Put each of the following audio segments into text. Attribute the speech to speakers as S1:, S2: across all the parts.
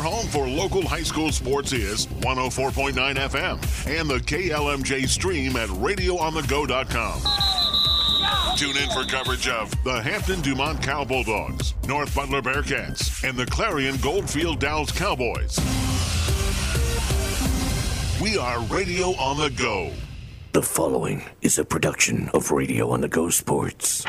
S1: Your home for local high school sports is 104.9 FM and the KLMJ stream at radioonthego.com. Tune in for coverage of the Hampton Dumont Cal Bulldogs, North Butler Bearcats, and the Clarion Goldfield Dows Cowboys. We are Radio on the Go.
S2: The following is a production of Radio on the Go Sports.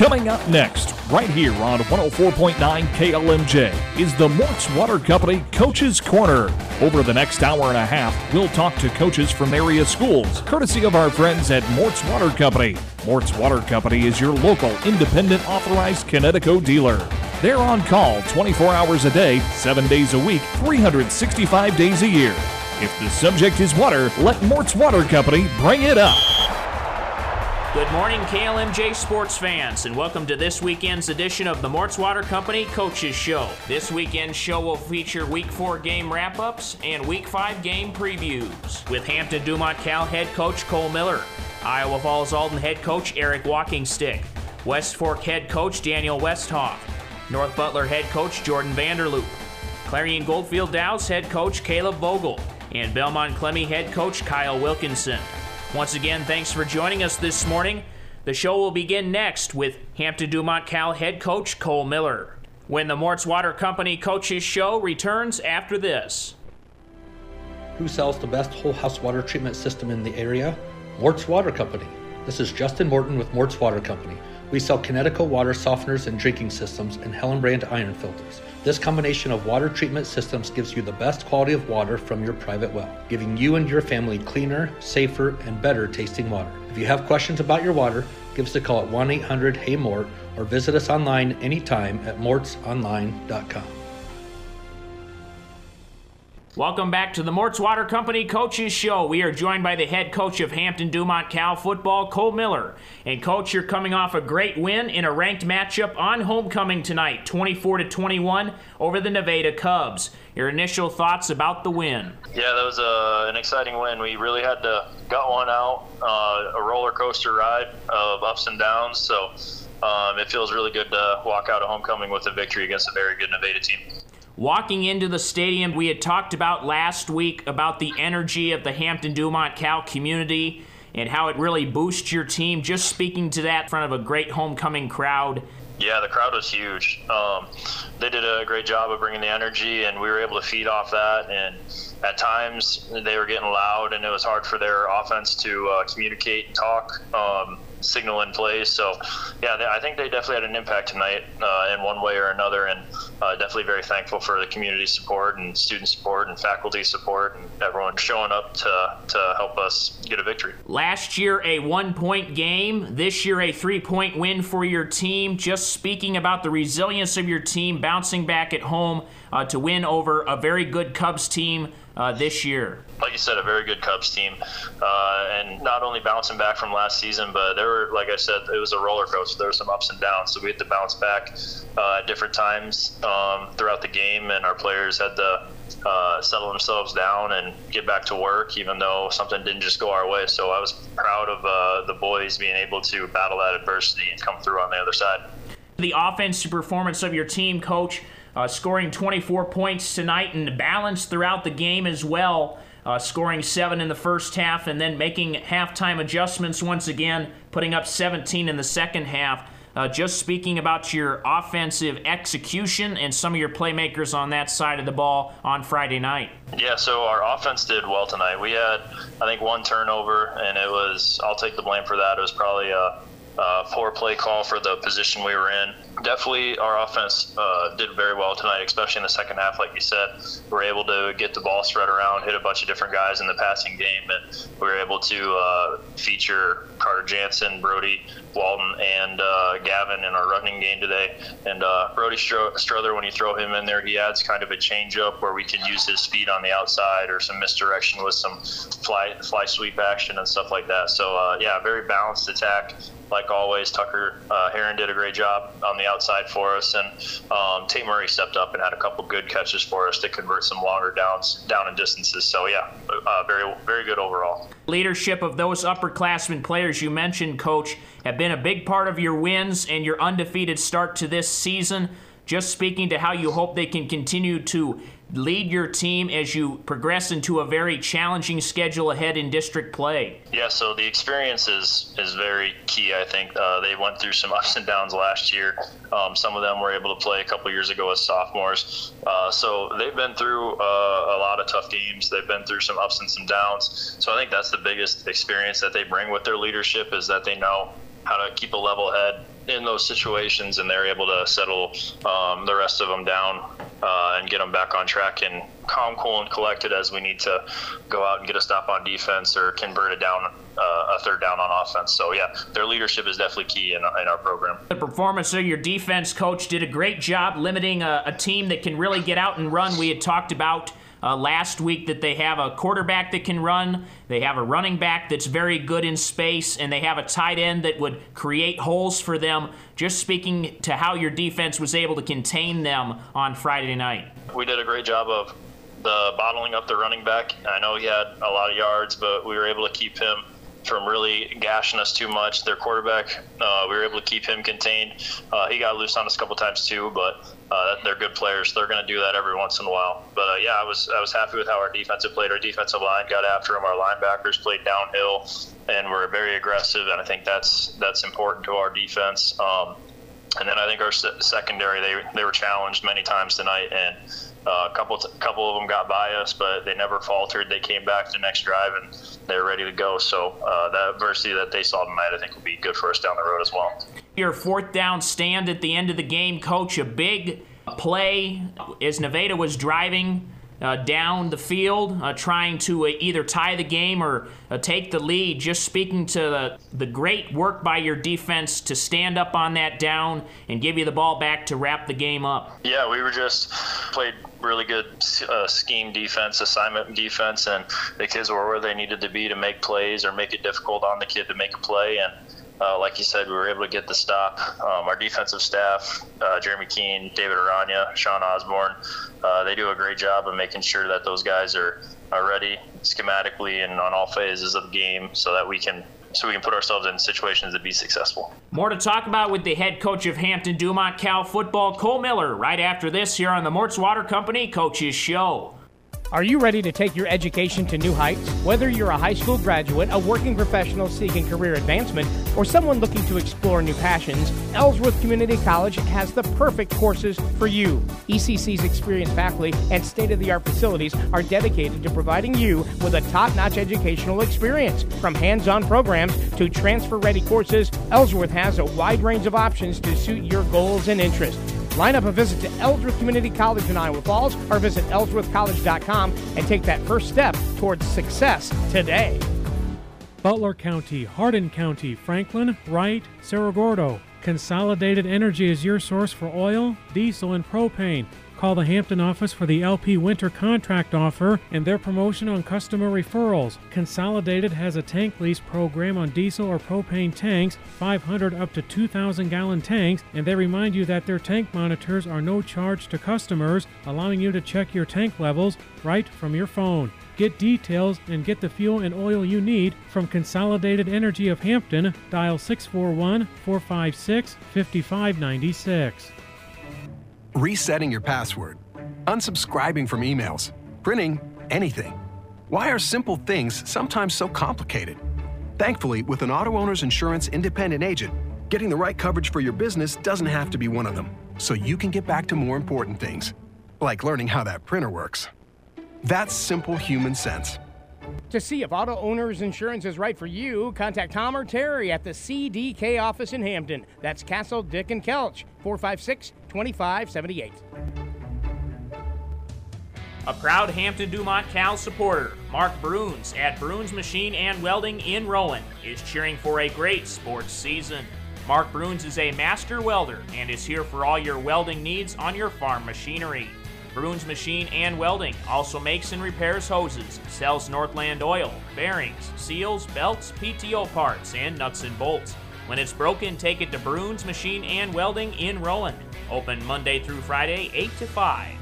S3: Coming up next, right here on 104.9 KLMJ, is the Mort's Water Company Coaches Corner. Over the next hour and a half, we'll talk to coaches from area schools, courtesy of our friends at Mort's Water Company. Mort's Water Company is your local independent authorized Kinetico dealer. They're on call 24 hours a day, 7 days a week, 365 days a year. If the subject is water, let Mort's Water Company bring it up.
S4: Good morning, KLMJ sports fans, and welcome to this weekend's edition of the Mort's Water Company Coaches Show. This weekend's show will feature Week 4 game wrap ups and Week 5 game previews with Hampton Dumont Cal head coach Cole Miller, Iowa Falls Alden head coach Eric Walkingstick, West Fork head coach Daniel Westhoff, North Butler head coach Jordan Vanderloop, Clarion Goldfield Dows head coach Caleb Vogel, and Belmond Klemme head coach Kyle Wilkinson. Once again, thanks for joining us this morning. The show will begin next with Hampton Dumont Cal head coach Cole Miller. When the Mort's Water Company Coaches Show returns after this.
S5: Who sells the best whole house water treatment system in the area? Mort's Water Company. This is Justin Morton with Mort's Water Company. We sell Kinetico water softeners and drinking systems and Helen brand iron filters. This combination of water treatment systems gives you the best quality of water from your private well, giving you and your family cleaner, safer, and better tasting water. If you have questions about your water, give us a call at 1 800 HEY MORT or visit us online anytime at mortsonline.com.
S4: Welcome back to the Mort's Water Company Coaches Show. We are joined by the head coach of Hampton Dumont Cal football, Cole Miller. And coach, you're coming off a great win in a ranked matchup on homecoming tonight, 24 to 21 over the Nevada Cubs. Your initial thoughts about the win?
S6: Yeah, that was a, an exciting win. We really had to gut one out, uh, a roller coaster ride of ups and downs. So um, it feels really good to walk out of homecoming with a victory against a very good Nevada team.
S4: Walking into the stadium, we had talked about last week about the energy of the Hampton Dumont Cal community and how it really boosts your team. Just speaking to that in front of a great homecoming crowd.
S6: Yeah, the crowd was huge. Um, they did a great job of bringing the energy, and we were able to feed off that. And at times, they were getting loud, and it was hard for their offense to uh, communicate and talk. Um, signal in place. So, yeah, they, I think they definitely had an impact tonight uh, in one way or another, and uh, definitely very thankful for the community support and student support and faculty support and everyone showing up to, to help us get a victory.
S4: Last year, a one point game. This year, a three point win for your team. Just speaking about the resilience of your team bouncing back at home uh, to win over a very good Cubs team uh, this year?
S6: Like you said, a very good Cubs team, uh, and not only bouncing back from last season, but there were, like I said, it was a roller coaster. There were some ups and downs, so we had to bounce back uh, at different times um, throughout the game, and our players had to uh, settle themselves down and get back to work, even though something didn't just go our way. So I was proud of uh, the boys being able to battle that adversity and come through on the other side.
S4: The offensive performance of your team, coach uh, scoring 24 points tonight and balanced throughout the game as well. Uh, scoring seven in the first half and then making halftime adjustments once again, putting up 17 in the second half. Uh, just speaking about your offensive execution and some of your playmakers on that side of the ball on Friday night.
S6: Yeah, so our offense did well tonight. We had, I think, one turnover, and it was, I'll take the blame for that. It was probably a, a poor play call for the position we were in definitely our offense uh, did very well tonight, especially in the second half. Like you said, we were able to get the ball spread around, hit a bunch of different guys in the passing game, and we were able to uh, feature Carter Jansen, Brody Walton, and uh, Gavin in our running game today. And uh, Brody Strother, when you throw him in there, he adds kind of a changeup where we can use his speed on the outside or some misdirection with some fly fly sweep action and stuff like that. So uh, yeah, very balanced attack like always, Tucker uh, Heron did a great job on the outside for us, and um, Tate Murray stepped up and had a couple good catches for us to convert some longer downs down in distances. So yeah, uh, very very good overall.
S4: Leadership of those upperclassmen players you mentioned, Coach, have been a big part of your wins and your undefeated start to this season. Just speaking to how you hope they can continue to lead your team as you progress into a very challenging schedule ahead in district play?
S6: Yeah, so the experience is, is very key. I think uh, they went through some ups and downs last year. Um, some of them were able to play a couple years ago as sophomores. Uh, so they've been through uh, a lot of tough games. They've been through some ups and some downs. So I think that's the biggest experience that they bring with their leadership is that they know how to keep a level head in those situations, and they're able to settle um, the rest of them down uh, and get them back on track and calm, cool, and collected as we need to go out and get a stop on defense or convert it down uh, a third down on offense. So yeah, their leadership is definitely key in, in our program.
S4: The performance of your defense coach did a great job limiting a, a team that can really get out and run. We had talked about uh, last week that they have a quarterback that can run, they have a running back that's very good in space, and they have a tight end that would create holes for them. Just speaking to how your defense was able to contain them on Friday night.
S6: We did a great job of the bottling up the running back. I know he had a lot of yards, but we were able to keep him from really gashing us too much. Their quarterback, uh, we were able to keep him contained. Uh, he got loose on us a couple times too, but uh, they're good players. They're going to do that every once in a while. But uh, yeah, I was I was happy with how our defensive played. Our defensive line got after him. Our linebackers played downhill and were very aggressive. And I think that's that's important to our defense. Um, and then I think our secondary they they were challenged many times tonight and uh, a couple, a couple of them got by us, but they never faltered. They came back the next drive and they were ready to go. So uh, that adversity that they saw tonight, I think, will be good for us down the road as well.
S4: Your fourth down stand at the end of the game, coach. A big play as Nevada was driving uh, down the field, uh, trying to uh, either tie the game or uh, take the lead. Just speaking to the, the great work by your defense to stand up on that down and give you the ball back to wrap the game up.
S6: Yeah, we were just played really good uh, scheme defense, assignment defense, and the kids were where they needed to be to make plays or make it difficult on the kid to make a play. And uh, like you said, we were able to get the stop. Um, our defensive staff, uh, Jeremy Keene, David Aranya, Sean Osborne, uh, they do a great job of making sure that those guys are, are ready schematically and on all phases of the game so that we can so we can put ourselves in situations to be successful.
S4: More to talk about with the head coach of Hampton Dumont Cal football, Cole Miller, right after this here on the Mort's Water Company Coaches Show.
S7: Are you ready to take your education to new heights? Whether you're a high school graduate, a working professional seeking career advancement, or someone looking to explore new passions, Ellsworth Community College has the perfect courses for you. ECC's experienced faculty and state of the art facilities are dedicated to providing you with a top notch educational experience. From hands on programs to transfer ready courses, Ellsworth has a wide range of options to suit your goals and interests. Line up a visit to Ellsworth Community College in Iowa Falls or visit ellsworthcollege.com and take that first step towards success today.
S8: Butler County, Hardin County, Franklin, Wright, Cerro Gordo. Consolidated Energy is your source for oil, diesel, and propane. Call the Hampton office for the LP winter contract offer and their promotion on customer referrals. Consolidated has a tank lease program on diesel or propane tanks, 500 up to 2,000 gallon tanks, and they remind you that their tank monitors are no charge to customers, allowing you to check your tank levels right from your phone. Get details and get the fuel and oil you need from Consolidated Energy of Hampton. Dial 641 456 5596
S9: resetting your password, unsubscribing from emails, printing anything. Why are simple things sometimes so complicated? Thankfully, with an auto owner's insurance independent agent, getting the right coverage for your business doesn't have to be one of them, so you can get back to more important things, like learning how that printer works. That's simple human sense.
S7: To see if auto owner's insurance is right for you, contact Tom or Terry at the CDK office in Hampton. That's Castle, Dick, and Kelch, 456 2578.
S4: A proud Hampton Dumont Cal supporter, Mark Bruns at Bruns Machine and Welding in Rowan, is cheering for a great sports season. Mark Bruns is a master welder and is here for all your welding needs on your farm machinery. Bruns Machine and Welding also makes and repairs hoses, sells Northland oil, bearings, seals, belts, PTO parts, and nuts and bolts. When it's broken, take it to Bruns Machine and Welding in Rowan. Open Monday through Friday, 8 to 5.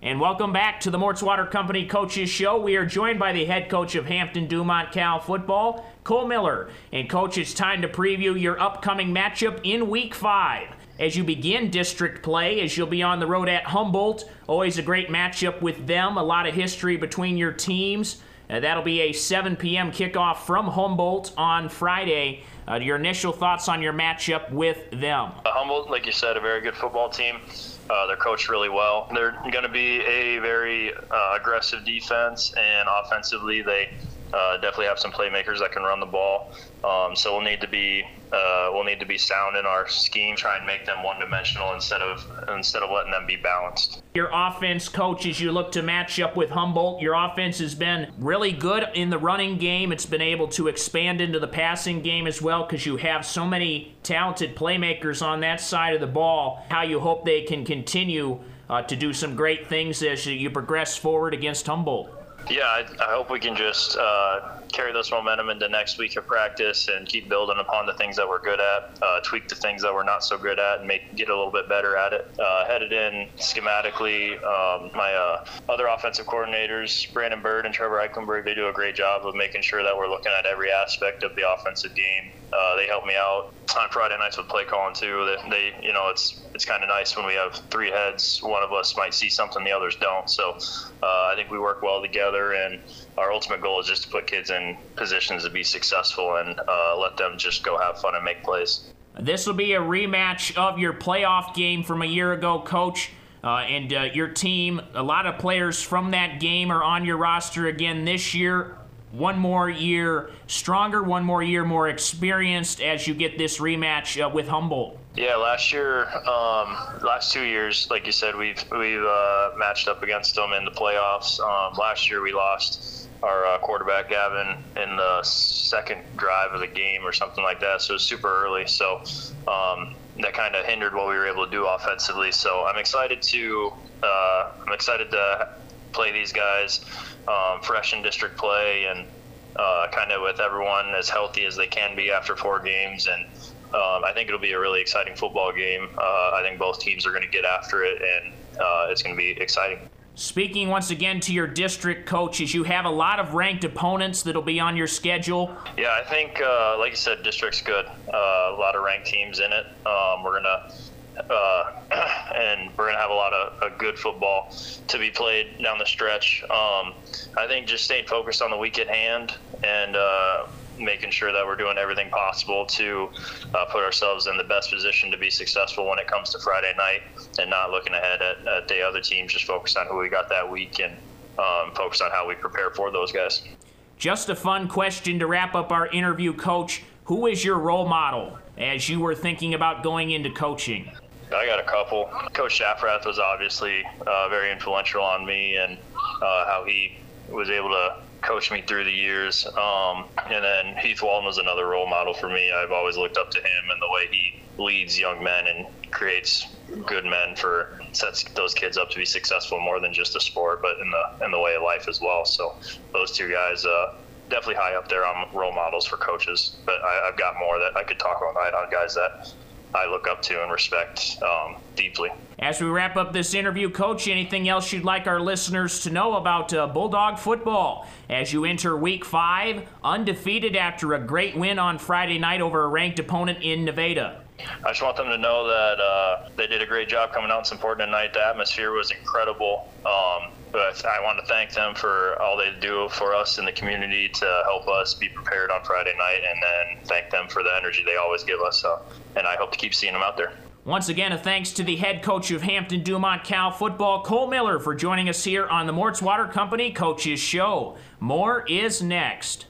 S4: And welcome back to the Mort's Water Company Coaches Show. We are joined by the head coach of Hampton Dumont Cal football, Cole Miller. And, coach, it's time to preview your upcoming matchup in week five. As you begin district play, as you'll be on the road at Humboldt, always a great matchup with them, a lot of history between your teams. Uh, that'll be a 7 p.m. kickoff from Humboldt on Friday. Uh, your initial thoughts on your matchup with them?
S6: Uh, Humboldt, like you said, a very good football team. Uh, they're coached really well. They're going to be a very uh, aggressive defense, and offensively, they uh, definitely have some playmakers that can run the ball. Um, so we'll need to be uh, we'll need to be sound in our scheme, try and make them one-dimensional instead of instead of letting them be balanced.
S4: Your offense, coach, as you look to match up with Humboldt, your offense has been really good in the running game. It's been able to expand into the passing game as well because you have so many talented playmakers on that side of the ball. How you hope they can continue uh, to do some great things as you progress forward against Humboldt.
S6: Yeah, I, I hope we can just uh, carry this momentum into next week of practice and keep building upon the things that we're good at, uh, tweak the things that we're not so good at, and make get a little bit better at it. Uh, headed in schematically, um, my uh, other offensive coordinators, Brandon Bird and Trevor Eichenberg, they do a great job of making sure that we're looking at every aspect of the offensive game. Uh, they help me out on Friday nights with play calling too. They, they you know, it's it's kind of nice when we have three heads. One of us might see something the others don't. So uh, I think we work well together, and our ultimate goal is just to put kids in positions to be successful and uh, let them just go have fun and make plays.
S4: This will be a rematch of your playoff game from a year ago, Coach. Uh, and uh, your team, a lot of players from that game are on your roster again this year one more year stronger, one more year more experienced as you get this rematch uh, with Humboldt?
S6: Yeah, last year, um, last two years, like you said, we've we've uh, matched up against them in the playoffs. Um, last year, we lost our uh, quarterback Gavin in the second drive of the game or something like that. So it was super early. So um, that kind of hindered what we were able to do offensively. So I'm excited to uh, I'm excited to play these guys um, fresh in district play and uh, kind of with everyone as healthy as they can be after four games. And um, I think it'll be a really exciting football game. Uh, I think both teams are going to get after it, and uh, it's going to be exciting.
S4: Speaking once again to your district coaches, you have a lot of ranked opponents that'll be on your schedule.
S6: Yeah, I think, uh, like you said, district's good. Uh, a lot of ranked teams in it. Um, we're gonna uh, and we're gonna have a lot of, of, good football to be played down the stretch. Um, I think just staying focused on the week at hand and uh, making sure that we're doing everything possible to uh, put ourselves in the best position to be successful when it comes to Friday night, and not looking ahead at, at the other teams. Just focus on who we got that week and um, focus on how we prepare for those guys.
S4: Just a fun question to wrap up our interview, Coach. Who is your role model as you were thinking about going into coaching?
S6: I got a couple. Coach Shafrath was obviously uh, very influential on me and uh, how he was able to coach me through the years. Um, and then Heath Walton was another role model for me. I've always looked up to him and the way he leads young men and creates good men for sets those kids up to be successful more than just a sport, but in the in the way of life as well. So those two guys. Uh, definitely high up there on role models for coaches, but I, have got more that I could talk all night on guys that I look up to and respect um, deeply.
S4: As we wrap up this interview, Coach, anything else you'd like our listeners to know about uh, Bulldog football as you enter Week Five, undefeated after a great win on Friday night over a ranked opponent in Nevada?
S6: I just want them to know that uh, they did a great job coming out and supporting tonight. The atmosphere was incredible. Um, but I want to thank them for all they do for us in the community to help us be prepared on Friday night, and then thank them for the energy they always give us. Uh, and I hope to keep seeing them out there.
S4: Once again, a thanks to the head coach of Hampton Dumont Cal football, Cole Miller, for joining us here on the Mort's Water Company Coaches Show. More is next.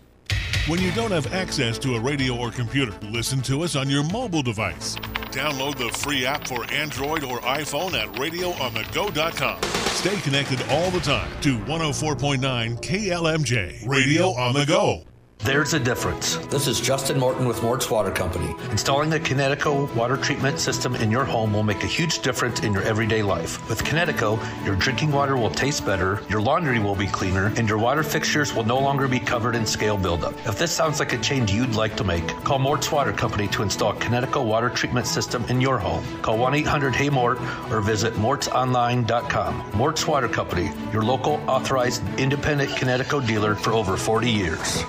S1: When you don't have access to a radio or computer, listen to us on your mobile device. Download the free app for Android or iPhone at radioonthego.com. Stay connected all the time to 104.9 KLMJ Radio on the Go.
S5: There's a difference. This is Justin Morton with Mort's Water Company. Installing a Kinetico water treatment system in your home will make a huge difference in your everyday life. With Kinetico, your drinking water will taste better, your laundry will be cleaner, and your water fixtures will no longer be covered in scale buildup. If this sounds like a change you'd like to make, call Mort's Water Company to install Kinetico water treatment system in your home. Call 1 800 Hey Mort or visit mortsonline.com. Mort's Water Company, your local authorized independent Kinetico dealer for over 40 years.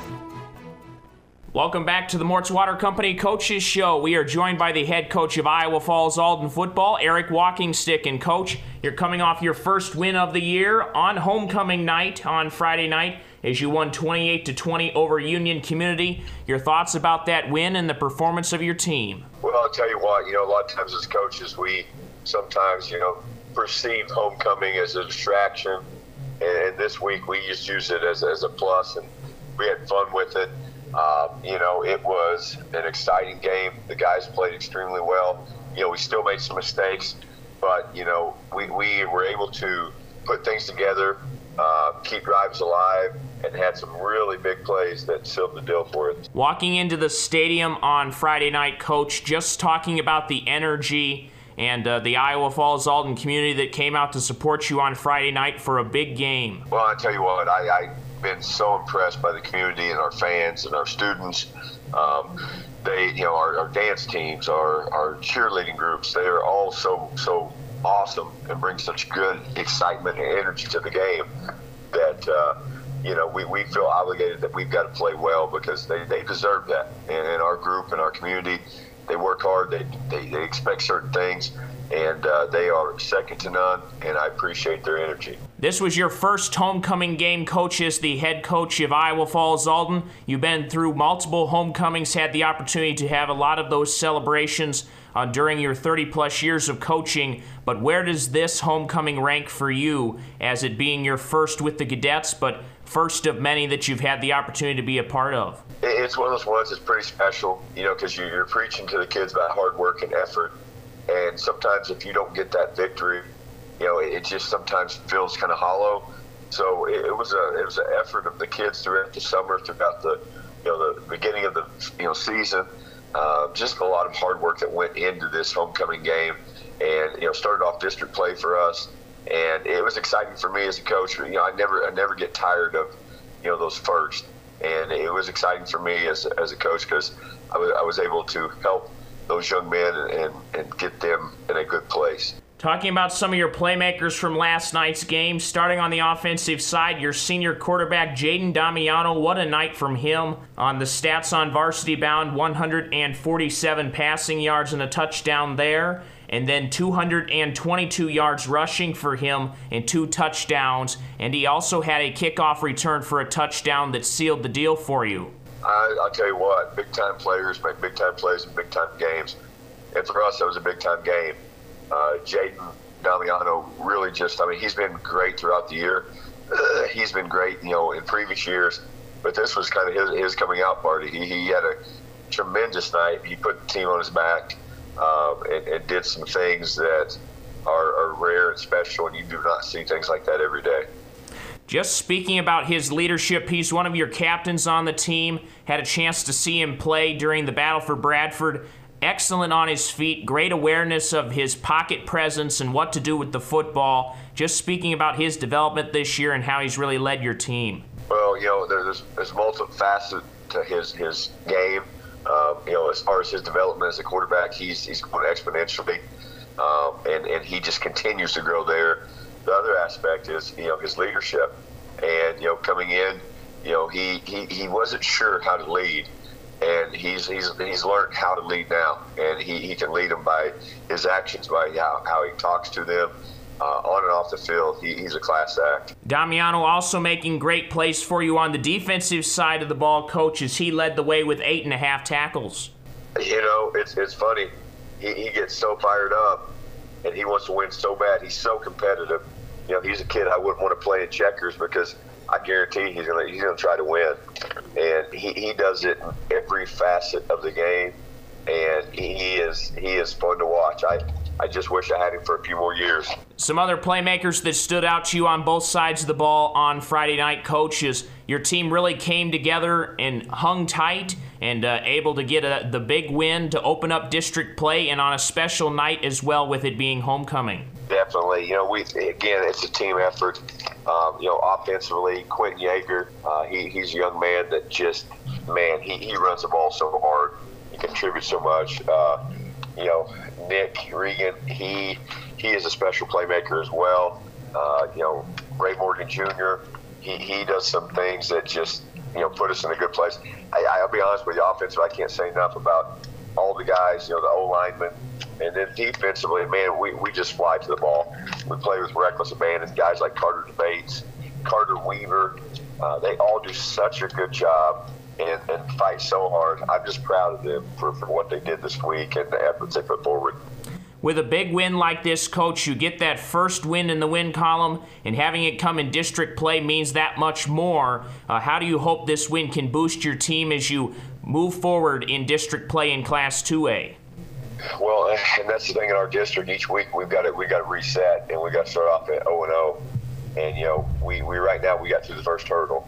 S4: Welcome back to the Mort's Water Company Coaches Show. We are joined by the head coach of Iowa Falls Alden football, Eric Walkingstick. And coach, you're coming off your first win of the year on homecoming night on Friday night as you won 28 to 20 over Union Community. Your thoughts about that win and the performance of your team?
S10: Well, I'll tell you what, you know, a lot of times as coaches, we sometimes, you know, perceive homecoming as a distraction. And this week we just use it as, as a plus and we had fun with it. Um, you know, it was an exciting game. The guys played extremely well. You know, we still made some mistakes, but, you know, we, we were able to put things together, uh, keep drives alive, and had some really big plays that sealed the deal for us.
S4: Walking into the stadium on Friday night, Coach, just talking about the energy and uh, the Iowa Falls Alden community that came out to support you on Friday night for a big game.
S10: Well, I tell you what, I, I been so impressed by the community and our fans and our students. Um, they, you know, our, our, dance teams, our, our cheerleading groups, they are all so, so awesome and bring such good excitement and energy to the game that, uh, you know, we, we feel obligated that we've got to play well because they, they deserve that. And in our group and our community, they work hard, they, they, they expect certain things and uh, they are second to none, and I appreciate their energy.
S4: This was your first homecoming game, coach, as the head coach of Iowa Falls Alden. You've been through multiple homecomings, had the opportunity to have a lot of those celebrations uh, during your 30 plus years of coaching. But where does this homecoming rank for you as it being your first with the cadets, but first of many that you've had the opportunity to be a part of?
S10: It's one of those ones that's pretty special, you know, because you're preaching to the kids about hard work and effort and sometimes if you don't get that victory, you know, it just sometimes feels kind of hollow. So it, it was a it was an effort of the kids throughout the summer, throughout the you know the beginning of the you know season. Uh, just a lot of hard work that went into this homecoming game, and you know started off district play for us, and it was exciting for me as a coach. You know, I never I never get tired of you know those first, and it was exciting for me as as a coach because I was I was able to help those young men and, and, get them in a good place.
S4: Talking about some of your playmakers from last night's game, starting on the offensive side, your senior quarterback, Jaden Damiano. What a night from him. On the stats on varsity bound, 147 passing yards and a touchdown there, and then 222 yards rushing for him and two touchdowns. And he also had a kickoff return for a touchdown that sealed the deal for you.
S10: I, I'll tell you what, big time players make big time plays in big time games. And for us, that was a big time game. Uh, Jaden Damiano really just, I mean, he's been great throughout the year. Uh, he's been great, you know, in previous years. But this was kind of his, his coming out party. He, he had a tremendous night. He put the team on his back um, and, and, did some things that are, are rare and special, and you do not see things like that every day.
S4: Just speaking about his leadership, he's one of your captains on the team. Had a chance to see him play during the battle for Bradford. Excellent on his feet, great awareness of his pocket presence and what to do with the football. Just speaking about his development this year and how he's really led your team.
S10: Well, you know, there's there's multiple facets to his his game. Um, you know, as far as his development as a quarterback, he's he's going exponentially, um, and and he just continues to grow there the other aspect is you know his leadership, and you know coming in, you know he he, he wasn't sure how to lead, and he's he's he's learned how to lead now, and he, he can lead them by his actions, by how, how he talks to them. Uh, on and off the field, he, he's a class act.
S4: Damiano also making great plays for you on the defensive side of the ball, coach, as he led the way with eight and a half tackles.
S10: You know, it's, it's funny. He, he gets so fired up and he wants to win so bad. He's so competitive. You know, he's a kid I wouldn't want to play in checkers because I guarantee he's gonna he's gonna try to win, and he, he does it in every facet of the game, and he is he is fun to watch. I I just wish I had him for a few more years.
S4: Some other playmakers that stood out to you on both sides of the ball on Friday night, coaches. your team really came together and hung tight and uh, able to get a, the big win to open up district play and on a special night as well with it being homecoming.
S10: Definitely. You know, we again, it's a team effort. Um, you know, offensively, Quentin Yeager, uh, he, he's a young man that just, man, he, he runs the ball so hard. He contributes so much. Uh, you know, Nick Regan, he he is a special playmaker as well. Uh, you know, Ray Morgan Jr., he, he does some things that just, you know, put us in a good place. I, I'll be honest with you, offensive, I can't say enough about all the guys, you know, the O linemen. And then defensively, man, we, we just fly to the ball. We play with reckless abandon. Guys like Carter Debates, Carter Weaver, uh, they all do such a good job and, and fight so hard. I'm just proud of them for, for what they did this week and the efforts they put forward.
S4: With a big win like this, coach, you get that first win in the win column, and having it come in district play means that much more. Uh, how do you hope this win can boost your team as you move forward in district play in Class 2A?
S10: Well, and that's the thing in our district. Each week we've got to we got to reset, and we got to start off at 0 and 0. And you know, we, we right now we got through the first hurdle,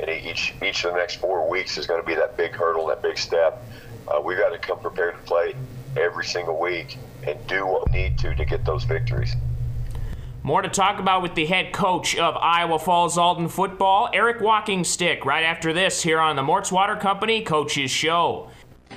S10: and each each of the next four weeks is going to be that big hurdle, that big step. Uh, we've got to come prepared to play every single week and do what we need to to get those victories.
S4: More to talk about with the head coach of Iowa Falls Alden football, Eric Walking Stick, right after this here on the Mort's Water Company Coaches Show.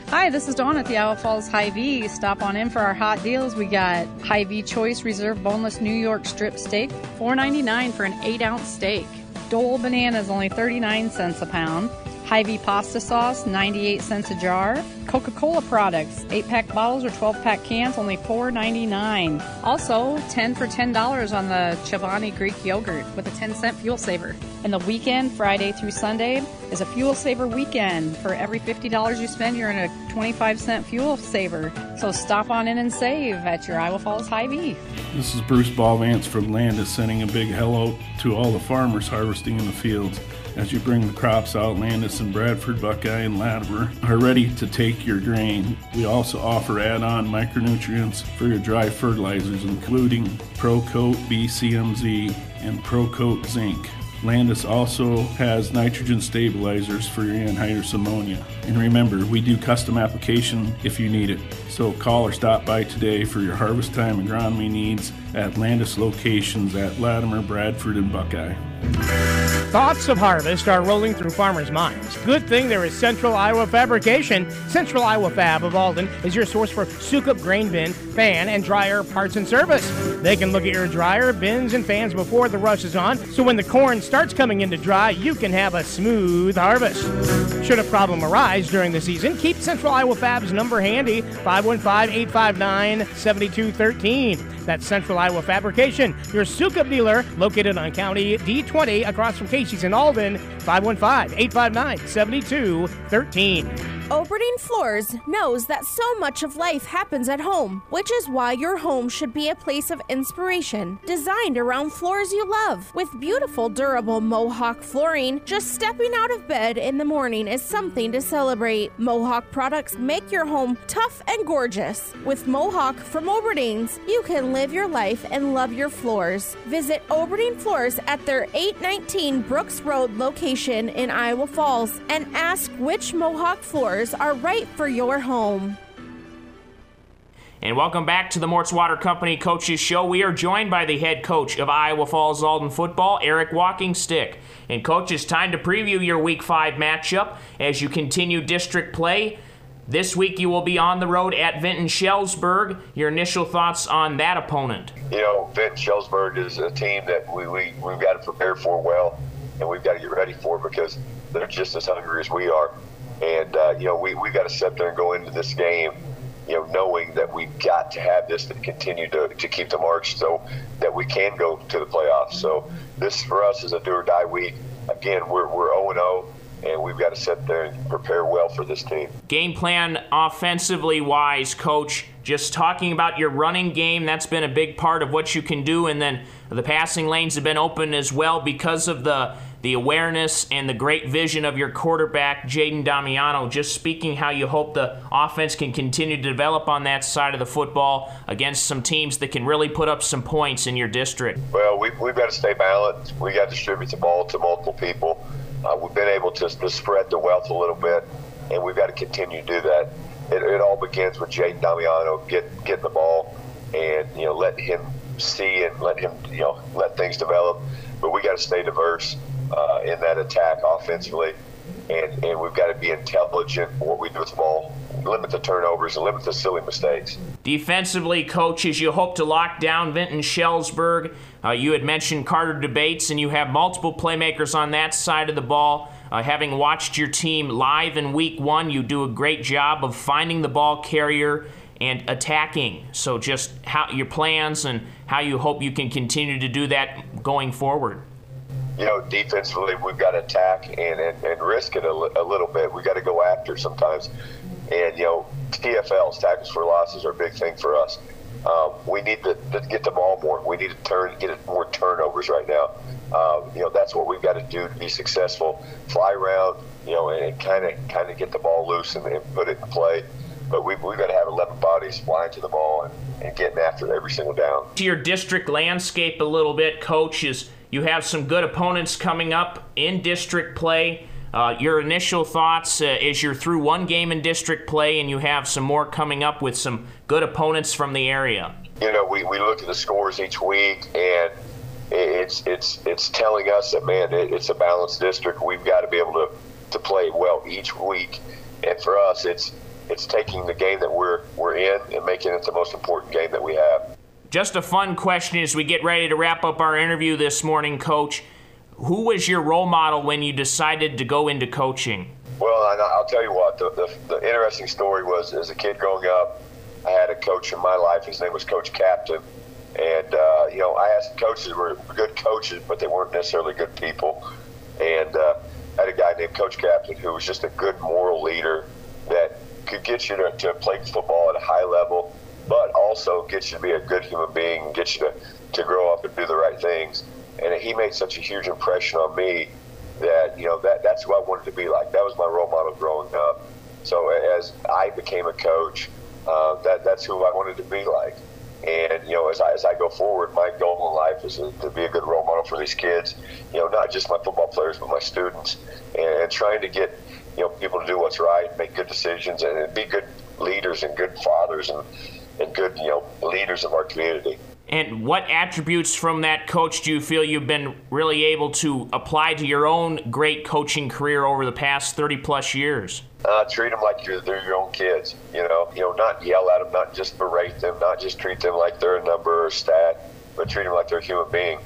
S11: Hi, this is Dawn at the Iowa Falls Hy-Vee. Stop on in for our hot deals. We got Hy-Vee Choice Reserve Boneless New York Strip Steak, $4.99 for an 8 ounce steak. Dole bananas only 39 cents a pound. Hy-Vee pasta sauce, 98 cents a jar. Coca-Cola products, 8-pack bottles or 12-pack cans, only $4.99. Also, 10 for $10 on the Chobani Greek yogurt with a 10-cent fuel saver. And the weekend, Friday through Sunday, is a fuel saver weekend. For every $50 you spend, you're in a 25-cent fuel saver. So stop on in and save at your Iowa Falls Hy-Vee.
S12: This is Bruce Ballvance from Landus sending a big hello to all the farmers harvesting in the fields. As you bring the crops out, Landus and Bradford, Buckeye, and Latimer are ready to take your grain. We also offer add on micronutrients for your dry fertilizers, including ProCoat BCMZ and ProCoat Zinc. Landus also has nitrogen stabilizers for your anhydrous ammonia. And remember, we do custom application if you need it. So call or stop by today for your harvest time agronomy needs at Landus locations at Latimer, Bradford, and Buckeye.
S7: Thoughts of harvest are rolling through farmers' minds. Good thing there is Central Iowa Fabrication. Central Iowa Fab of Alden is your source for Sukup grain bin, fan, and dryer parts and service. They can look at your dryer, bins, and fans before the rush is on, so when the corn starts coming into dry, you can have a smooth harvest. Should a problem arise during the season, keep Central Iowa Fab's number handy 515 859 7213. That's Central Iowa Fabrication, your Sukup dealer located on County D20 across from Casey's in Alden, 515 859 7213.
S13: Oberdeen Floors knows that so much of life happens at home, which is why your home should be a place of inspiration, designed around floors you love. With beautiful, durable Mohawk flooring, just stepping out of bed in the morning is something to celebrate. Mohawk products make your home tough and gorgeous. With Mohawk from Oberdeens, you can live your life and love your floors. Visit Oberdeen Floors at their 819 Brooks Road location in Iowa Falls and ask which Mohawk floors are right for your home.
S4: And welcome back to the Mort's Water Company Coaches Show. We are joined by the head coach of Iowa Falls Alden football, Eric Walking Stick. And coach, it's time to preview your Week 5 matchup as you continue district play. This week you will be on the road at Vinton Shellsburg. Your initial thoughts on that opponent?
S10: You know, Vinton Shellsburg is a team that we, we, we've got to prepare for well, and we've got to get ready for because they're just as hungry as we are. And, uh, you know, we, we got to sit there and go into this game, you know, knowing that we've got to have this to continue to, to keep the march so that we can go to the playoffs. So this for us is a do or die week. Again, we're, we're 0 0 and we've got to sit there and prepare well for this team.
S4: Game plan offensively wise, coach. Just talking about your running game, that's been a big part of what you can do, and then the passing lanes have been open as well because of the the awareness and the great vision of your quarterback, Jaden Damiano. Just speaking how you hope the offense can continue to develop on that side of the football against some teams that can really put up some points in your district.
S10: Well, we, we've got to stay balanced. We got to distribute the ball to multiple people. Uh, we've been able to, to spread the wealth a little bit, and we've got to continue to do that. It, it all begins with Jake Damiano get, getting the ball and you know let him see and let him you know let things develop. But we got to stay diverse uh, in that attack offensively, and, and we've got to be intelligent what we do with the ball, limit the turnovers, and limit the silly mistakes.
S4: Defensively, coaches, you hope to lock down Vinton Shellsburg. Uh, you had mentioned Carter Debates, and you have multiple playmakers on that side of the ball. Uh, having watched your team live in week one, you do a great job of finding the ball carrier and attacking. So, just how your plans and how you hope you can continue to do that going forward.
S10: You know, defensively, we've got to attack and, and, and risk it a, a little bit. We've got to go after sometimes. And, you know, TFLs, tackles for losses, are a big thing for us. Um, we need to, to, get the ball more. We need to turn, get more turnovers right now. Um, you know, that's what we've got to do to be successful. Fly around, you know, and kind of kind of get the ball loose and, and put it in play but we've, we've got to have 11 bodies flying to the ball and, and getting after every single down.
S4: To your district landscape a little bit, coach, is you have some good opponents coming up in district play. Uh, your initial thoughts uh, you're through one game in district play and you have some more coming up with some good opponents from the area?
S10: You know, we, we look at the scores each week and it's it's it's telling us that man, it, it's a balanced district. We've got to be able to to play well each week, and for us, it's it's taking the game that we're we're in and making it the most important game that we have.
S4: Just a fun question as we get ready to wrap up our interview this morning, Coach. Who was your role model when you decided to go into coaching?
S10: Well, I'll tell you what. The, the, the interesting story was, as a kid growing up, I had a coach in my life. His name was Coach Captain, and uh, you know, I had some coaches who were good coaches, but they weren't necessarily good people. And uh, I had a guy named Coach Captain who was just a good moral leader that could get you to, to play football at a high level, but also get you to be a good human being, get you to, to grow up and do the right things. And he made such a huge impression on me that, you know, that that's who I wanted to be like. That was my role model growing up. So as I became a coach, uh, that that's who I wanted to be like. And you know, as I, as I go forward, my goal in life is to, to be a good role model for these kids. You know, not just my football players, but my students, and, and trying to get you know people to do what's right, make good decisions, and be good leaders and good fathers and and good you know leaders of our community.
S4: And what attributes from that coach do you feel you've been really able to apply to your own great coaching career over the past 30 plus years?
S10: Uh, treat them like you're, they're your own kids. You know, you know, not yell at them, not just berate them, not just treat them like they're a number or a stat, but treat them like they're a human being.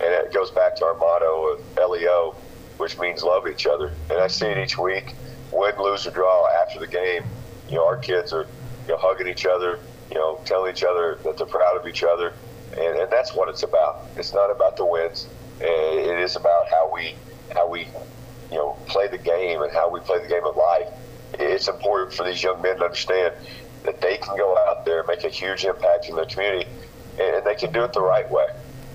S10: And it goes back to our motto of LEO, which means love each other. And I see it each week, win, lose, or draw after the game. You know, our kids are you know, hugging each other, you know, telling each other that they're proud of each other. And, and that's what it's about. It's not about the wins. It is about how we, how we, you know, play the game and how we play the game of life. It's important for these young men to understand that they can go out there and make a huge impact in their community, and they can do it the right way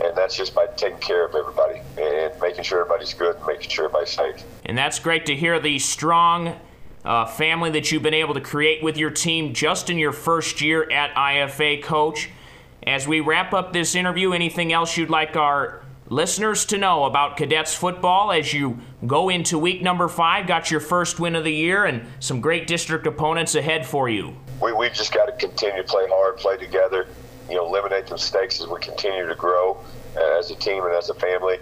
S10: and that's just by taking care of everybody and making sure everybody's good and making sure everybody's safe.
S4: And that's great to hear the strong uh, family that you've been able to create with your team just in your first year at IFA, Coach. As we wrap up this interview, anything else you'd like our listeners to know about cadets football as you go into week number five? Got your first win of the year and some great district opponents ahead for you.
S10: We, we just got to continue to play hard, play together, you know, eliminate the mistakes as we continue to grow uh, as a team and as a family.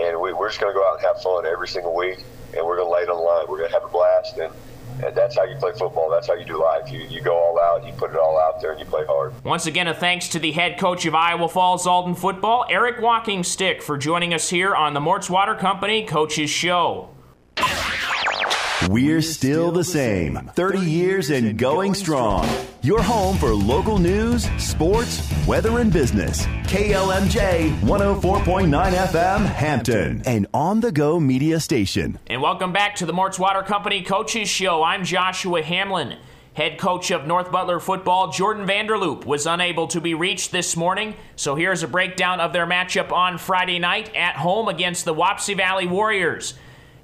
S10: And we, we're just going to go out and have fun every single week, and we're going to lay it on the line. We're going to have a blast, and, that's how you play football. That's how you do life. You, you go all out, you put it all out there, and you play hard.
S4: Once again, a thanks to the head coach of Iowa Falls Alden football, Eric Walking Stick, for joining us here on the Mort's Water Company Coaches Show.
S14: We're still the same. 30 years and going strong. Your home for local news, sports, weather, and business. KLMJ 104.9 FM, Hampton, an on the go media station.
S4: And welcome back to the Mort's Water Company Coaches Show. I'm Joshua Hamlin. Head coach of North Butler football, Jordan Vanderloop, was unable to be reached this morning, so here's a breakdown of their matchup on Friday night at home against the Wapsie Valley Warriors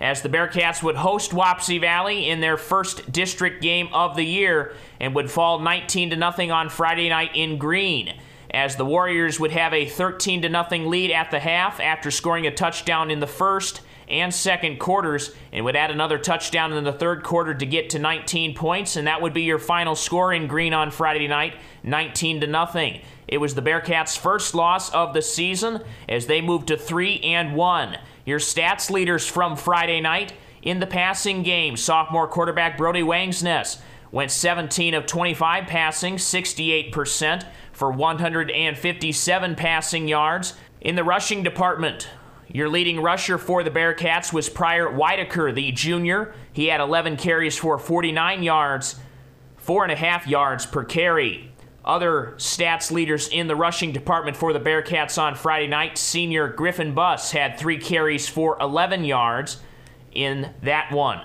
S4: as the Bearcats would host Wapsie Valley in their first district game of the year and would fall 19 to nothing on Friday night in Greene. As the Warriors would have a 13 to nothing lead at the half after scoring a touchdown in the first and second quarters and would add another touchdown in the third quarter to get to 19 points, and that would be your final score in Greene on Friday night, 19 to nothing. It was the Bearcats' first loss of the season as they moved to 3 and 1. Your stats leaders from Friday night in the passing game, sophomore quarterback Brody Wangsness went 17 of 25 passing, 68% for 157 passing yards. In the rushing department, your leading rusher for the Bearcats was Pryor Whitaker, the junior. He had 11 carries for 49 yards, four and a half yards per carry. Other stats leaders in the rushing department for the Bearcats on Friday night, senior Griffin Buss had three carries for 11 yards in that one.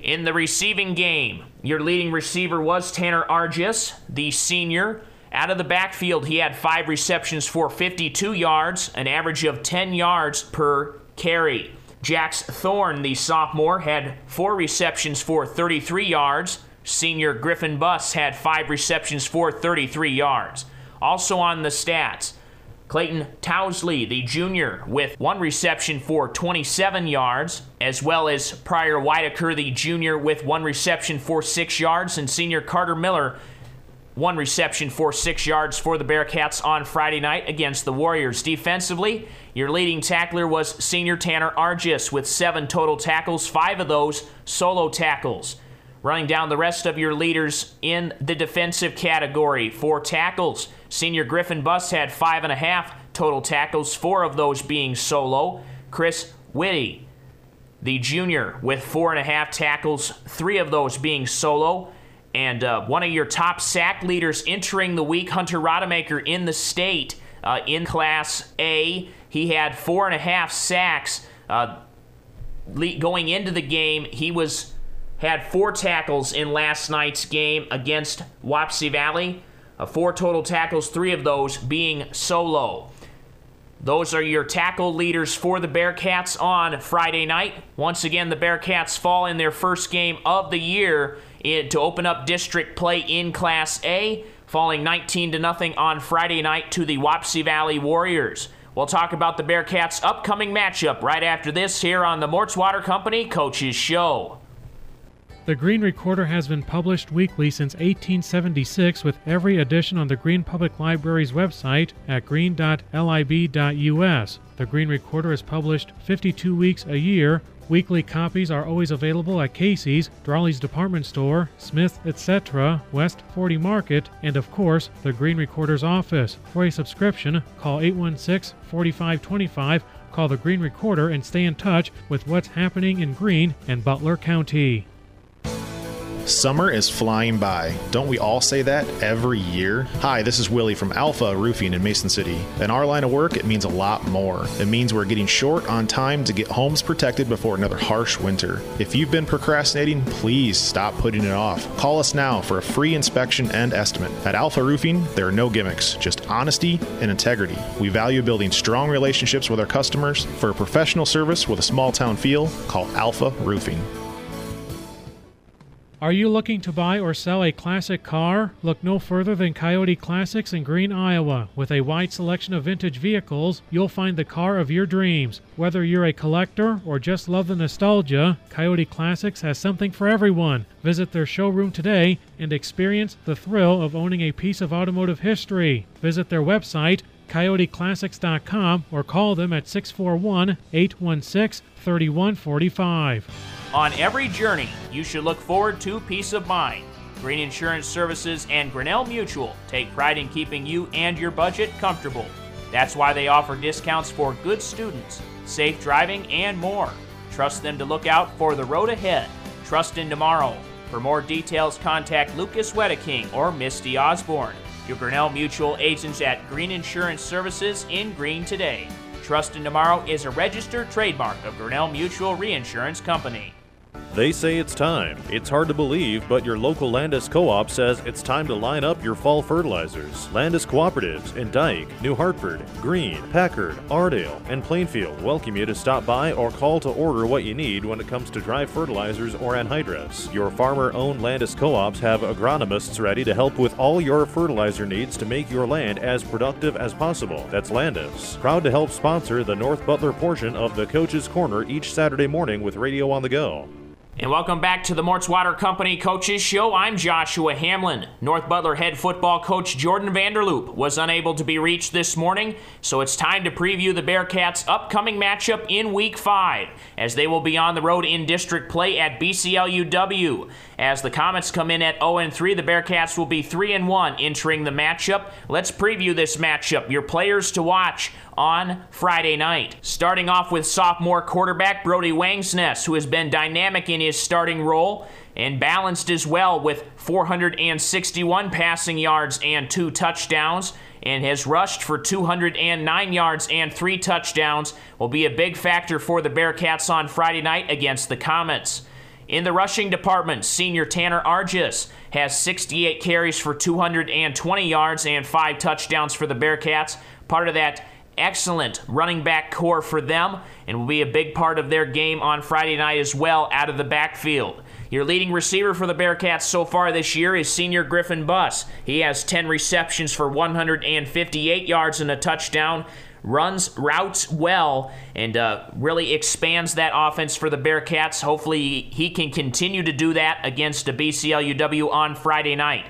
S4: In the receiving game, your leading receiver was Tanner Argis, the senior. Out of the backfield, he had five receptions for 52 yards, an average of 10 yards per carry. Jax Thorne, the sophomore, had four receptions for 33 yards. Senior Griffin Buss had five receptions for 33 yards. Also on the stats, Clayton Towsley, the junior, with one reception for 27 yards, as well as Pryor Whitaker, the junior, with one reception for six yards, and senior Carter Miller, one reception for six yards for the Bearcats on Friday night against the Warriors. Defensively, your leading tackler was senior Tanner Argis with seven total tackles, five of those solo tackles. Running down the rest of your leaders in the defensive category four tackles. Senior Griffin Buss had five and a half total tackles, four of those being solo. Chris Whitty, the junior, with four and a half tackles, three of those being solo. And uh, one of your top sack leaders entering the week, Hunter Rodemaker, in the state uh, in Class A. He had four and a half sacks uh, going into the game. He was had four tackles in last night's game against Wapsie Valley. Uh, four total tackles, three of those being solo. Those are your tackle leaders for the Bearcats on Friday night. Once again, the Bearcats fall in their first game of the year in, to open up district play in Class A, falling 19 to nothing on Friday night to the Wapsie Valley Warriors. We'll talk about the Bearcats' upcoming matchup right after this here on the Mort's Water Company Coaches Show.
S8: The Greene Recorder has been published weekly since 1876 with every edition on the Greene Public Library's website at green.lib.us. The Greene Recorder is published 52 weeks a year. Weekly copies are always available at Casey's, Drawley's Department Store, Smith, etc., West 40 Market, and of course, the Greene Recorder's office. For a subscription, call 816 4525, call the Greene Recorder, and stay in touch with what's happening in Greene and Butler County.
S15: Summer is flying by. Don't we all say that every year? Hi, this is Willie from Alpha Roofing in Mason City. In our line of work, it means a lot more. It means we're getting short on time to get homes protected before another harsh winter. If you've been procrastinating, please stop putting it off. Call us now for a free inspection and estimate. At Alpha Roofing, there are no gimmicks, just honesty and integrity. We value building strong relationships with our customers. For a professional service with a small town feel, call Alpha Roofing.
S8: Are you looking to buy or sell a classic car? Look no further than Coyote Classics in Greene, Iowa. With a wide selection of vintage vehicles, you'll find the car of your dreams. Whether you're a collector or just love the nostalgia, Coyote Classics has something for everyone. Visit their showroom today and experience the thrill of owning a piece of automotive history. Visit their website, coyoteclassics.com, or call them at 641 816 3145.
S4: On every journey, you should look forward to peace of mind. Greene Insurance Services and Grinnell Mutual take pride in keeping you and your budget comfortable. That's why they offer discounts for good students, safe driving, and more. Trust them to look out for the road ahead. Trust in tomorrow. For more details, contact Lucas Wedeking or Misty Osborne. Your Grinnell Mutual agents at Greene Insurance Services in Greene today. Trust in Tomorrow is a registered trademark of Grinnell Mutual Reinsurance Company.
S16: They say it's time. It's hard to believe, but your local Landus Co op says it's time to line up your fall fertilizers. Landus Cooperatives in Dike, New Hartford, Greene, Packard, Aredale, and Plainfield welcome you to stop by or call to order what you need when it comes to dry fertilizers or anhydrous. Your farmer owned Landus co ops have agronomists ready to help with all your fertilizer needs to make your land as productive as possible. That's Landus. Proud to help sponsor the North Butler portion of the Coach's Corner each Saturday morning with Radio on the Go.
S4: And welcome back to the Mort's Water Company Coaches Show. I'm Joshua Hamlin. North Butler head football coach Jordan Vanderloop was unable to be reached this morning, so it's time to preview the Bearcats' upcoming matchup in Week 5, as they will be on the road in district play at BCLUW. As the Comets come in at 0 3, the Bearcats will be 3 1 entering the matchup. Let's preview this matchup. Your players to watch on Friday night. Starting off with sophomore quarterback Brody Wangsness, who has been dynamic in his starting role and balanced as well with 461 passing yards and two touchdowns and has rushed for 209 yards and three touchdowns will be a big factor for the Bearcats on Friday night against the Comets. In the rushing department, senior Tanner Argis has 68 carries for 220 yards and five touchdowns for the Bearcats. Part of that excellent running back core for them and will be a big part of their game on Friday night as well out of the backfield. Your leading receiver for the Bearcats so far this year is senior Griffin Buss. He has 10 receptions for 158 yards and a touchdown. Runs routes well and uh, really expands that offense for the Bearcats. Hopefully, he can continue to do that against a BCLUW on Friday night.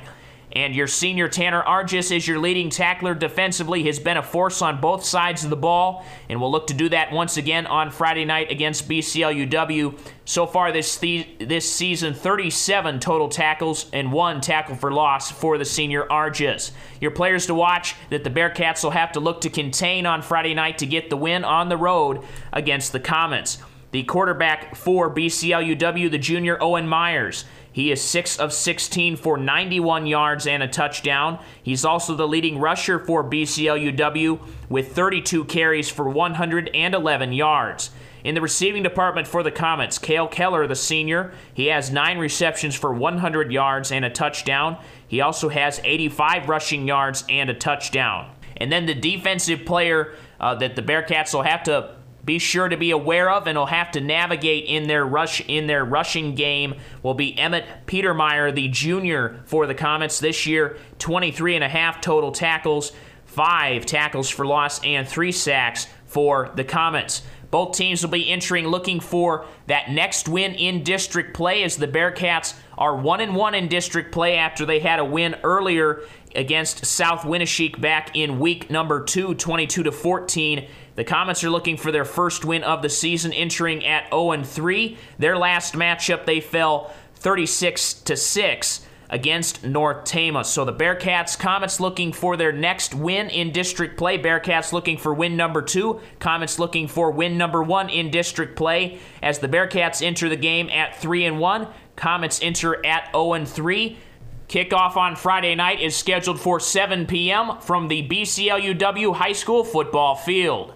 S4: And your senior Tanner Argis is your leading tackler defensively, has been a force on both sides of the ball, and will look to do that once again on Friday night against BCLUW. So far this this season, 37 total tackles and one tackle for loss for the senior Argis. Your players to watch that the Bearcats will have to look to contain on Friday night to get the win on the road against the Comets. The quarterback for BCLUW, the junior Owen Myers. He is 6 of 16 for 91 yards and a touchdown. He's also the leading rusher for BCLUW with 32 carries for 111 yards. In the receiving department for the Comets, Kale Keller, the senior, he has 9 receptions for 100 yards and a touchdown. He also has 85 rushing yards and a touchdown. And then the defensive player uh, that the Bearcats will have to be sure to be aware of and will have to navigate in their rush in their rushing game will be Emmett Petermeyer, the junior for the Comets this year, 23 and a half total tackles, five tackles for loss, and three sacks for the Comets. Both teams will be entering looking for that next win in district play as the Bearcats are 1 and 1 in district play after they had a win earlier against South Winneshiek back in week number 2, 22 to 14. The Comets are looking for their first win of the season, entering at 0 3. Their last matchup, they fell 36 to 6 against North Tama. So the Bearcats, Comets looking for their next win in district play. Bearcats looking for win number two. Comets looking for win number one in district play. As the Bearcats enter the game at 3 and 1, Comets enter at 0 and 3. Kickoff on Friday night is scheduled for 7 p.m. from the BCLUW High School football field.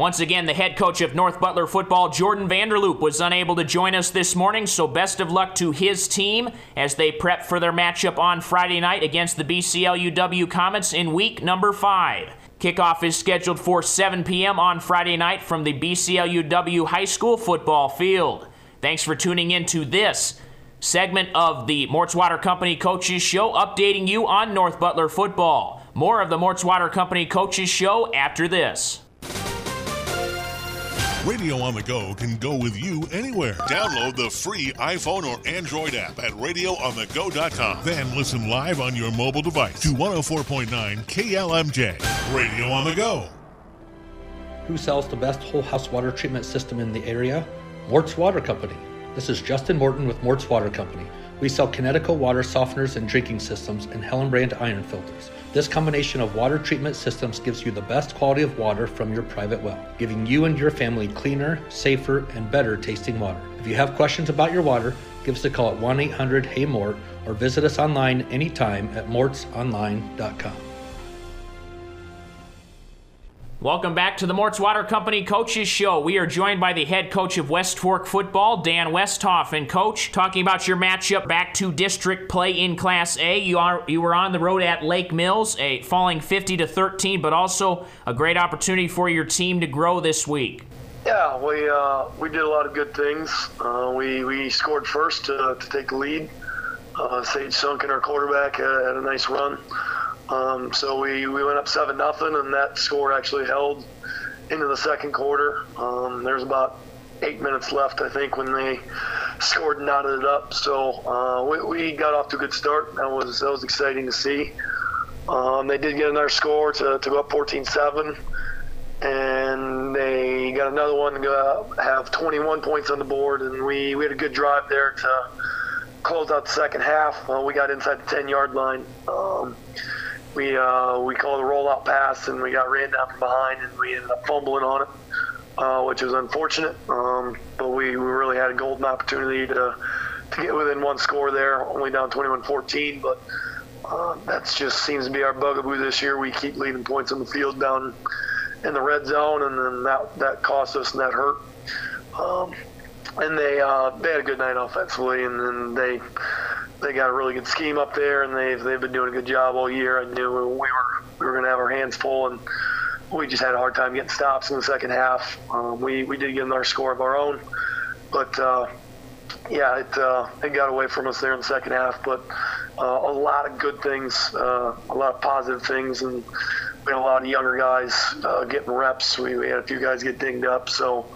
S4: Once again, the head coach of North Butler football, Jordan Vanderloop, was unable to join us this morning, so best of luck to his team as they prep for their matchup on Friday night against the BCLUW Comets in week number five. Kickoff is scheduled for 7 p.m. on Friday night from the BCLUW High School football field. Thanks for tuning in to this segment of the Mort's Water Company Coaches Show, updating you on North Butler football. More of the Mort's Water Company Coaches Show after this.
S1: Radio on the Go can go with you anywhere. Download the free iPhone or Android app at radioonthego.com. Then listen live on your mobile device to 104.9 KLMJ. Radio on the Go.
S5: Who sells the best whole house water treatment system in the area? Mort's Water Company. This is Justin Morton with Mort's Water Company. We sell Kinetico water softeners and drinking systems and Hellenbrand iron filters. This combination of water treatment systems gives you the best quality of water from your private well, giving you and your family cleaner, safer, and better tasting water. If you have questions about your water, give us a call at 1 800 HEY MORT or visit us online anytime at mortsonline.com.
S4: Welcome back to the Mort's Water Company Coaches Show. We are joined by the head coach of West Fork football, Dan Westhoff. And coach, talking about your matchup back to district play in Class A. You are you were on the road at Lake Mills, a falling 50 to 13, but also a great opportunity for your team to grow this week.
S17: Yeah, we uh, we did a lot of good things. Uh, we we scored first to, to take the lead. Uh, Sage Sunken, our quarterback, had, had a nice run. Um, so we, we went up seven nothing, and that score actually held into the second quarter. Um, there's about eight minutes left, I think, when they scored and knotted it up. So uh, we, we, got off to a good start. That was that was exciting to see. Um, they did get another score to, to go up 14-7, and they got another one to go, have 21 points on the board, and we, we had a good drive there to close out the second half. Uh, we got inside the 10-yard line. Um, we uh, we called a rollout pass and we got ran down from behind and we ended up fumbling on it, uh, which was unfortunate. Um, but we, we really had a golden opportunity to to get within one score there, only down 21-14. But uh, that just seems to be our bugaboo this year. We keep leaving points on the field down in the red zone, and then that that cost us and that hurt. Um, and they uh, they had a good night offensively, and then they they got a really good scheme up there, and they've they've been doing a good job all year. I knew we were we were going to have our hands full, and we just had a hard time getting stops in the second half. Um, we we did get another score of our own, but uh, yeah, it uh, it got away from us there in the second half. But uh, a lot of good things, uh, a lot of positive things, and we had a lot of younger guys uh, getting reps. We, we had a few guys get dinged up, so.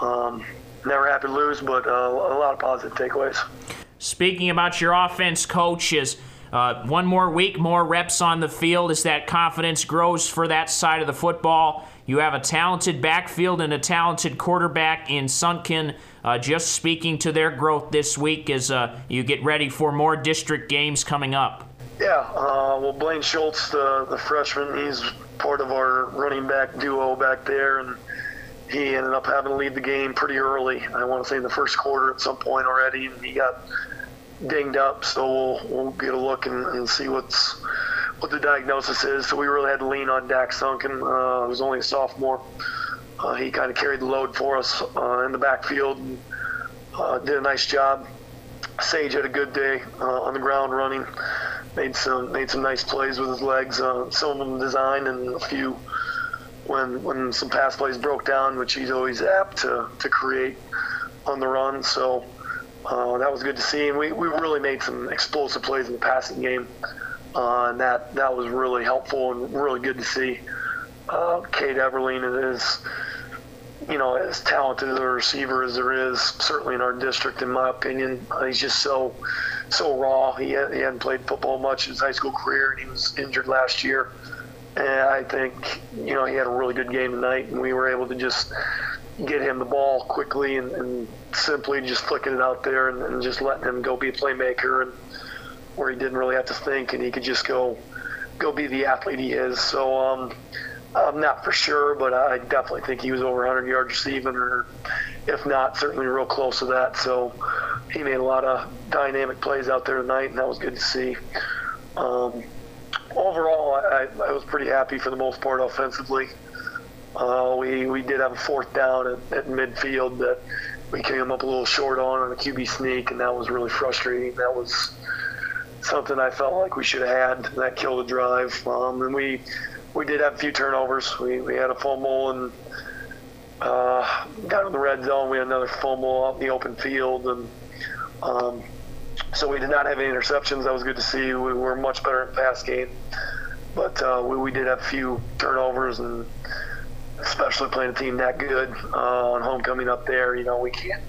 S17: Um, never happy to lose, but uh, a lot of positive takeaways.
S4: Speaking about your offense, coach, is uh, one more week, more reps on the field as that confidence grows for that side of the football. You have a talented backfield and a talented quarterback in Sunken. Uh, just speaking to their growth this week as uh, you get ready for more district games coming up.
S17: Yeah, uh, well, Blaine Schultz, the, the freshman, he's part of our running back duo back there, and he ended up having to leave the game pretty early. I want to say in the first quarter at some point already, and he got dinged up. So we'll, we'll get a look and, and see what's what the diagnosis is. So we really had to lean on Dak Sunken. Uh, was only a sophomore. Uh, he kind of carried the load for us uh, in the backfield and uh, did a nice job. Sage had a good day uh, on the ground running. Made some made some nice plays with his legs. Uh, some of them designed and a few when when some pass plays broke down, which he's always apt to, to create on the run. So uh, that was good to see, and we, we really made some explosive plays in the passing game, uh, and that that was really helpful and really good to see. Uh, Cade Everling is, you know, as talented a receiver as there is, certainly in our district, in my opinion. Uh, he's just so so raw. He, he hadn't played football much in his high school career, and he was injured last year. And I think, you know, he had a really good game tonight, and we were able to just get him the ball quickly and, and simply just flicking it out there and, and, just letting him go be a playmaker and where he didn't really have to think and he could just go go be the athlete he is. So um, I'm not for sure, but I definitely think he was over 100 yards receiving, or if not, certainly real close to that. So he made a lot of dynamic plays out there tonight, and that was good to see. Um, overall, I, I was pretty happy for the most part offensively. Uh, we we did have a fourth down at, at, midfield that we came up a little short on on a QB sneak, and that was really frustrating. That was something I felt like we should have had. That killed the drive. Um, and we we did have a few turnovers. We we had a fumble and uh, got in the red zone. We had another fumble out in the open field, and um, so we did not have any interceptions. That was good to see. We were much better in pass game, but uh, we, we did have a few turnovers and especially playing a team that good uh, on homecoming up there. You know, we can't.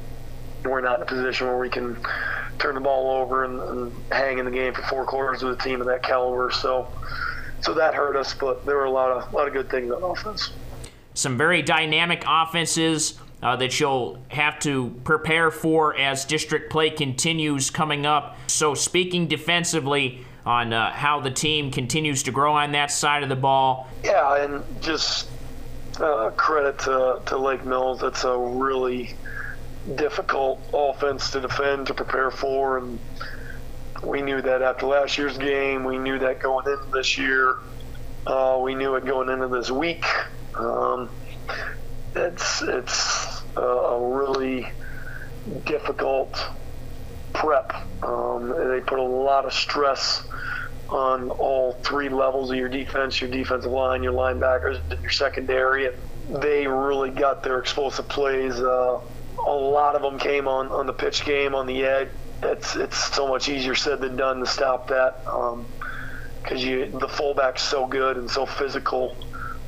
S17: We're not in a position where we can turn the ball over and, and hang in the game for four quarters with a team of that caliber. So, so that hurt us. But there were a lot of a lot of good things on offense.
S4: Some very dynamic offenses. Uh, that you'll have to prepare for as district play continues coming up. So, speaking defensively, on uh, how the team continues to grow on that side of the ball.
S17: Yeah, and just uh, credit to, to Lake Mills. It's a really difficult offense to defend, to prepare for, and we knew that after last year's game. We knew that going into this year. Uh, we knew it going into this week. Um, it's it's a really difficult prep. Um, they put a lot of stress on all three levels of your defense, your defensive line, your linebackers, your secondary. And they really got their explosive plays. Uh, a lot of them came on, on the pitch game, on the edge. It's it's so much easier said than done to stop that because um, you the fullback's so good and so physical.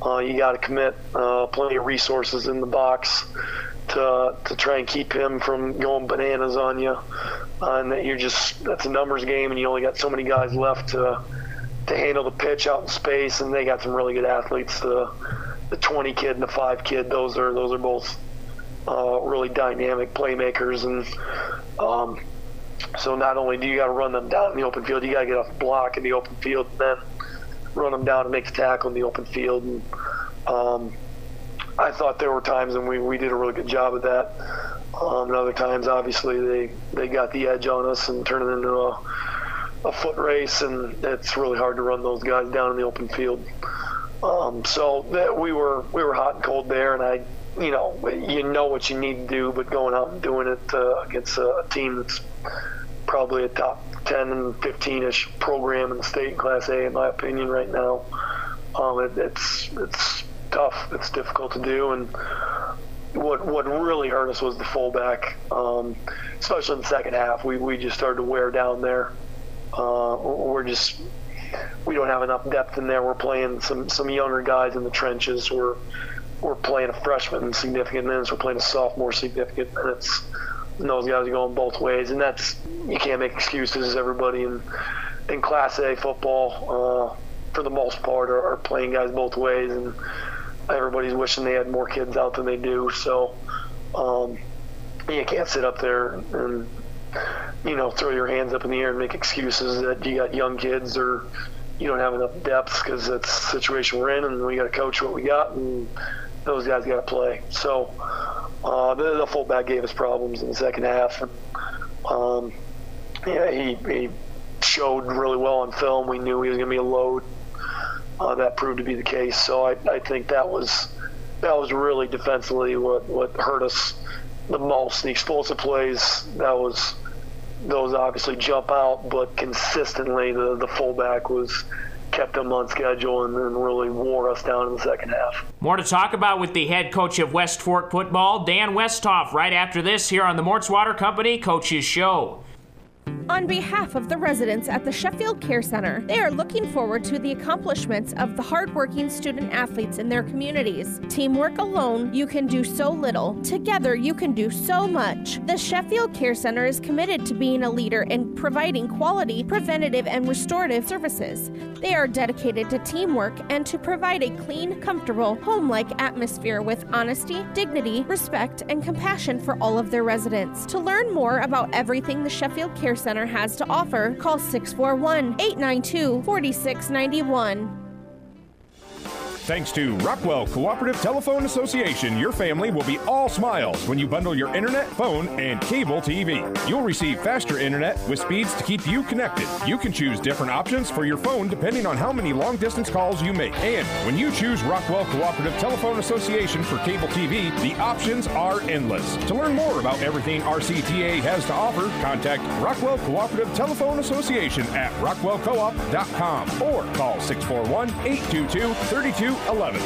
S17: Uh, you got to commit uh, plenty of resources in the box to to try and keep him from going bananas on you. Uh, and that you're just that's a numbers game, and you only got so many guys left to to handle the pitch out in space. And they got some really good athletes. The the 20 kid and the five kid, those are those are both uh, really dynamic playmakers. And um, so not only do you got to run them down in the open field, you got to get off the block in the open field, and then run them down and make a tackle in the open field. And um, I thought there were times, and we, we did a really good job of that. Um, and other times, obviously, they, they got the edge on us and turned it into a, a foot race, and it's really hard to run those guys down in the open field. Um, so that we were we were hot and cold there, and I, you know, you know what you need to do, but going out and doing it uh, against a team that's probably a top 10 and 15ish program in the state in Class A, in my opinion, right now. Um, it, it's it's tough. It's difficult to do, and what what really hurt us was the fullback, um, especially in the second half. We we just started to wear down there. Uh, we're just we don't have enough depth in there. We're playing some some younger guys in the trenches. We're we're playing a freshman in significant minutes. We're playing a sophomore significant minutes. And those guys are going both ways, and that's you can't make excuses. Everybody in in Class A football, uh, for the most part, are, are playing guys both ways, and everybody's wishing they had more kids out than they do. So um, you can't sit up there and you know throw your hands up in the air and make excuses that you got young kids or you don't have enough depth because that's the situation we're in, and we got to coach what we got, and those guys got to play. So uh, the, the, fullback gave us problems in the second half, and um, yeah, he, he showed really well on film. We knew he was going to be a load. Uh, that proved to be the case. So I, I think that was that was really defensively what, what hurt us the most. The explosive plays that was those obviously jump out, but consistently the, the fullback was kept them on schedule and then really wore us down in the second half.
S4: More to talk about with the head coach of West Fork football, Dan Westhoff, right after this here on the Mort's Water Company Coaches Show.
S13: On behalf of the residents at the Sheffield Care Center, they are looking forward to the accomplishments of the hardworking student athletes in their communities. Teamwork alone, you can do so little. Together, you can do so much. The Sheffield Care Center is committed to being a leader in providing quality, preventative, and restorative services. They are dedicated to teamwork and to provide a clean, comfortable, home like atmosphere with honesty, dignity, respect, and compassion for all of their residents. To learn more about everything the Sheffield Care Center has to offer, call 641 892 4691.
S18: Thanks to Rockwell Cooperative Telephone Association, your family will be all smiles when you bundle your internet, phone, and cable TV. You'll receive faster internet with speeds to keep you connected. You can choose different options for your phone depending on how many long distance calls you make. And when you choose Rockwell Cooperative Telephone Association for cable TV, the options are endless. To learn more about everything RCTA has to offer, contact Rockwell Cooperative Telephone Association at rockwellcoop.com or call 641 822 32 11.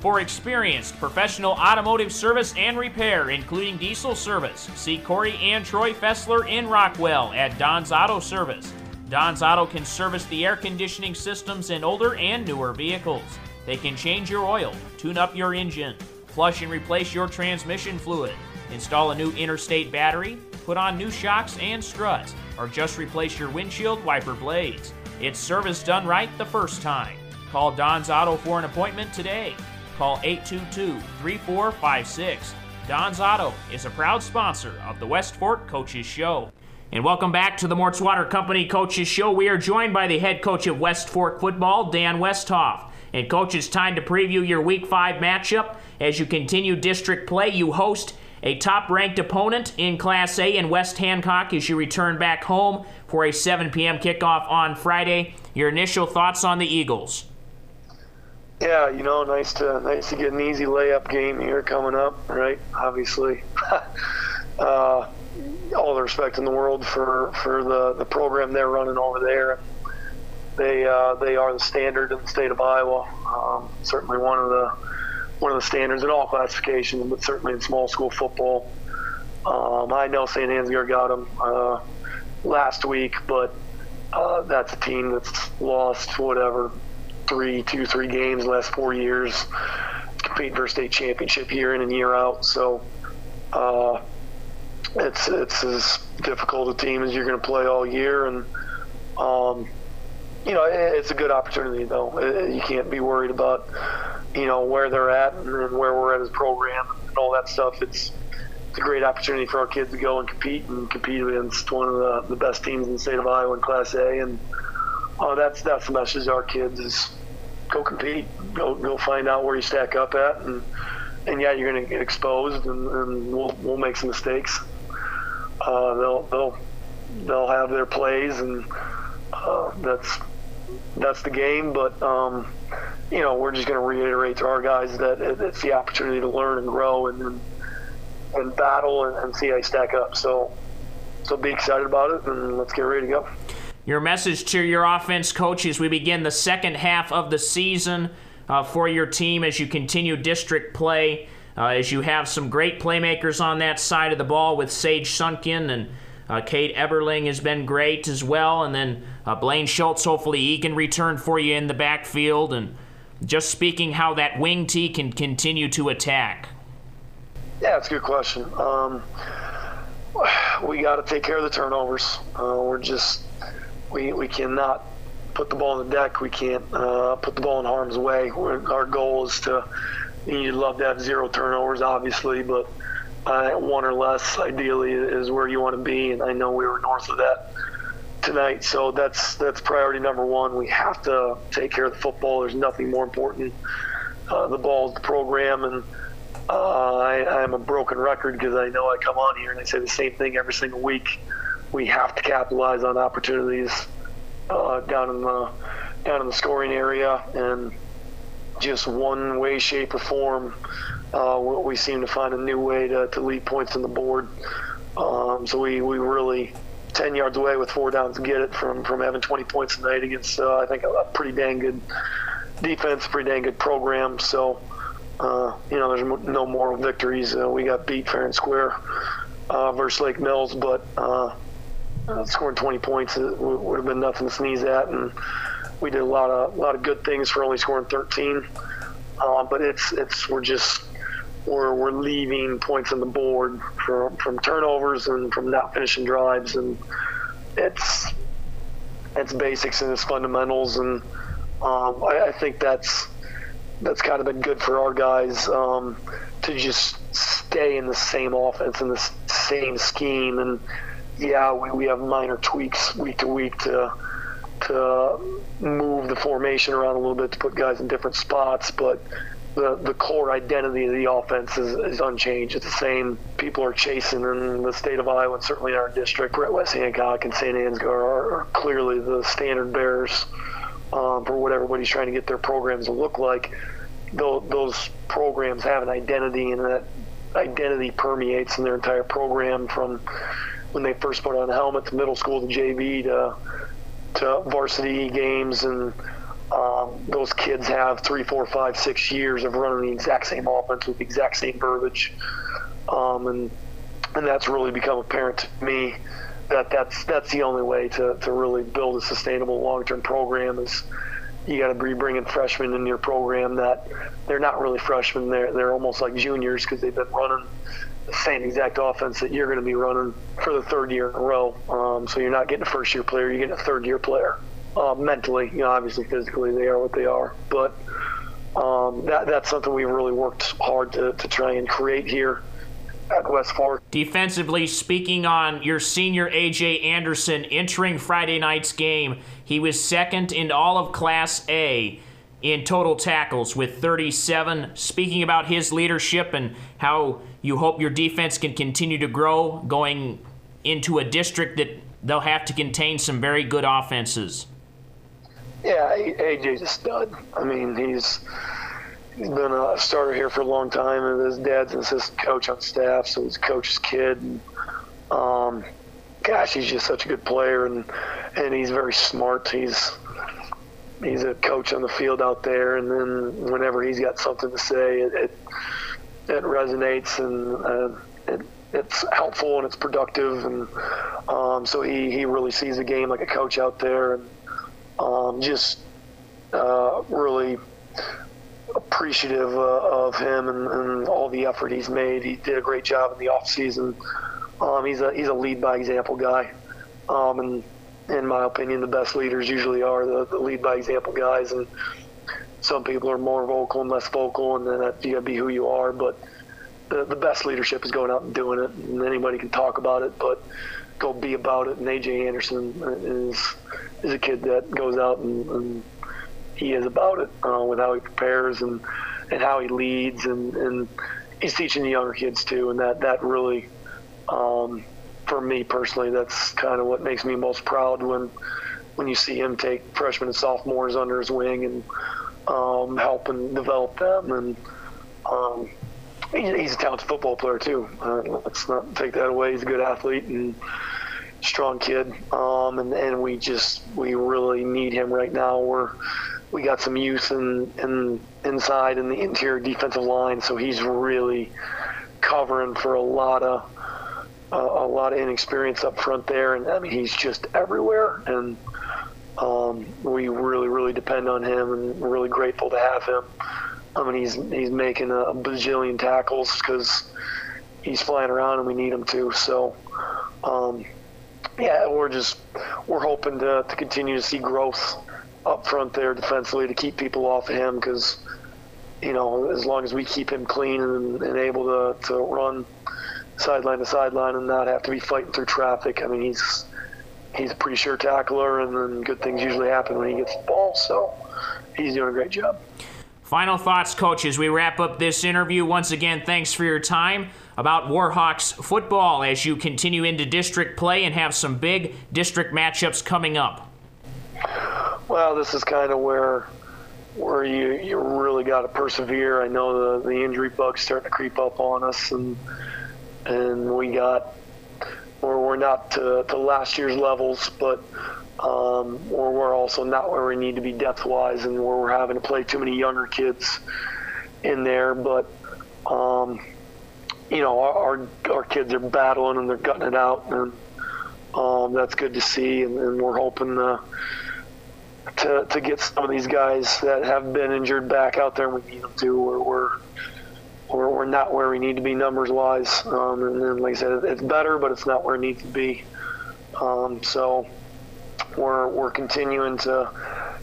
S4: For experienced professional automotive service and repair, including diesel service, see Corey and Troy Fessler in Rockwell at Don's Auto Service. Don's Auto can service the air conditioning systems in older and newer vehicles. They can change your oil, tune up your engine, flush and replace your transmission fluid, install a new interstate battery, put on new shocks and struts, or just replace your windshield wiper blades. It's service done right the first time. Call Don's Auto for an appointment today. Call 822 3456. Don's Auto is a proud sponsor of the West Fork Coaches Show. And welcome back to the Mort's Water Company Coaches Show. We are joined by the head coach of West Fork football, Dan Westhoff. And, coach, it's time to preview your Week 5 matchup. As you continue district play, you host a top ranked opponent in Class A in West Hancock as you return back home for a 7 p.m. kickoff on Friday. Your initial thoughts on the Eagles?
S17: Yeah, you know, nice to nice to get an easy layup game here coming up, right? Obviously, uh, all the respect in the world for for the the program they're running over there. They uh, they are the standard in the state of Iowa. Um, certainly one of the one of the standards in all classifications, but certainly in small school football. Um, I know St. Ansgar got them uh, last week, but uh, that's a team that's lost whatever three, two, three games last four years, competing for state championship year in and year out. So uh, it's it's as difficult a team as you're going to play all year, and um, you know it's a good opportunity though. You can't be worried about you know where they're at and where we're at as a program and all that stuff. It's it's a great opportunity for our kids to go and compete and compete against one of the, the best teams in the state of Iowa in Class A, and uh, that's that's the message our kids is go compete, go go find out where you stack up at, and and yeah, you're going to get exposed, and, and we'll we'll make some mistakes. Uh, they'll they'll they'll have their plays, and uh, that's that's the game. But um, you know, we're just going to reiterate to our guys that it's the opportunity to learn and grow, and and, and battle, and, and see how you stack up. So so be excited about it, and let's get ready to go.
S4: Your message to your offense coach as we begin the second half of the season uh, for your team as you continue district play, uh, as you have some great playmakers on that side of the ball with Sage Sunken and uh, Cade Eberling has been great as well, and then uh, Blaine Schultz. Hopefully, he can return for you in the backfield. And just speaking, how that wing tee can continue to attack.
S17: Yeah, it's a good question. Um, we got to take care of the turnovers. Uh, we're just we, we cannot put the ball on the deck. We can't uh, put the ball in harm's way. We're, our goal is to, you'd love to have zero turnovers, obviously, but uh, one or less, ideally, is where you want to be. And I know we were north of that tonight, so that's that's priority number one. We have to take care of the football. There's nothing more important. Uh, the ball is the program, and uh, I, I'm a broken record because I know I come on here and I say the same thing every single week we have to capitalize on opportunities uh, down in the down in the scoring area, and just one way, shape, or form, uh, we seem to find a new way to, to lead points on the board. Um, so we, we really 10 yards away with four downs to get it from, from having 20 points tonight against, uh, I think, a, pretty dang good defense, pretty dang good program. So, uh, you know, there's no moral victories. Uh, we got beat fair and square uh, versus Lake Mills, but uh, scoring 20 points would have been nothing to sneeze at, and we did a lot of a lot of good things for only scoring 13. Uh, but it's it's we're just we're we're leaving points on the board from from turnovers and from not finishing drives, and it's it's basics and it's fundamentals, and um, I, I, think that's that's kind of been good for our guys um, to just stay in the same offense and the same scheme and yeah, we, we have minor tweaks week to week to to move the formation around a little bit to put guys in different spots, but the the core identity of the offense is, is unchanged. It's the same. People are chasing in the state of Iowa, and certainly in our district. Brett West Hancock and St. Ansgar are, are clearly the standard bearers um, for what everybody's trying to get their programs to look like. Those, those programs have an identity, and that identity permeates in their entire program from when they first put on helmets, middle school to JV to to varsity games, and um, those kids have three, four, five, six years of running the exact same offense with the exact same verbiage, um, and and that's really become apparent to me that that's that's the only way to, to really build a sustainable long-term program is you got to be bringing freshmen in your program that they're not really freshmen. They're they're almost like juniors because they've been running same exact offense that you're going to be running for the third year in a row. Um, so you're not getting a first year player, you're getting a third year player. Uh, mentally, you know, obviously physically they are what they are, but um, that, that's something we've really worked hard to, to try and create here at West Fork.
S4: Defensively speaking, on your senior AJ Anderson entering Friday night's game, he was second in all of Class A in total tackles with 37. Speaking about his leadership and how you hope your defense can continue to grow going into a district that they'll have to contain some very good offenses.
S17: Yeah, AJ's a stud. I mean, he's he's been a starter here for a long time, and his dad's an assistant coach on staff, so he's a coach's kid. And, um, gosh, he's just such a good player, and and he's very smart. He's he's a coach on the field out there, and then whenever he's got something to say, it it, it resonates and uh, it, it's helpful and it's productive, and um, so he he really sees the game like a coach out there, and um, just uh, really appreciative uh, of him and, and, all the effort he's made. He did a great job in the off season. Um, he's a he's a lead by example guy, um, and in my opinion, the best leaders usually are the, the, lead by example guys. And some people are more vocal and less vocal, and then that, you got to be who you are. But the, the best leadership is going out and doing it, and anybody can talk about it, but go be about it. And AJ Anderson is is a kid that goes out and, and he is about it uh, with how he prepares and and how he leads, and and he's teaching the younger kids too, and that that really. Um, for me personally, that's kind of what makes me most proud when when you see him take freshmen and sophomores under his wing and um, help and develop them. And um, he's a talented football player too. Uh, let's not take that away. He's a good athlete and strong kid. Um, and, and we just we really need him right now. We're we got some youth in, in inside in the interior defensive line, so he's really covering for a lot of uh, a lot of inexperience up front there, and I mean he's just everywhere, and um, we really really depend on him, and we're really grateful to have him. I mean, he's he's making a, a bajillion tackles because he's flying around and we need him to. So, um, yeah, we're just we're hoping to, to continue to see growth up front there defensively to keep people off of him because you know as long as we keep him clean and, and able to, to run sideline to sideline and not have to be fighting through traffic. I mean, he's he's a pretty sure tackler, and then good things usually happen when he gets the ball. So he's doing a great job.
S4: Final thoughts, coach, as we wrap up this interview. Once again, thanks for your time about Warhawks football as you continue into district play and have some big district matchups coming up.
S17: Well, this is kind of where where you you really got to persevere. I know the the injury bug's starting to creep up on us, and and we got or we're not to, to last year's levels, but um, or we're also not where we need to be depth wise, and where we're having to play too many younger kids in there. But um, you know, our, our kids are battling and they're gutting it out, and um, that's good to see. And, and we're hoping to, to to get some of these guys that have been injured back out there. And we need them to. Where we're we're, we're not where we need to be numbers wise. Um, and then, like I said, it's better, but it's not where it needs to be. Um, so we're we're continuing to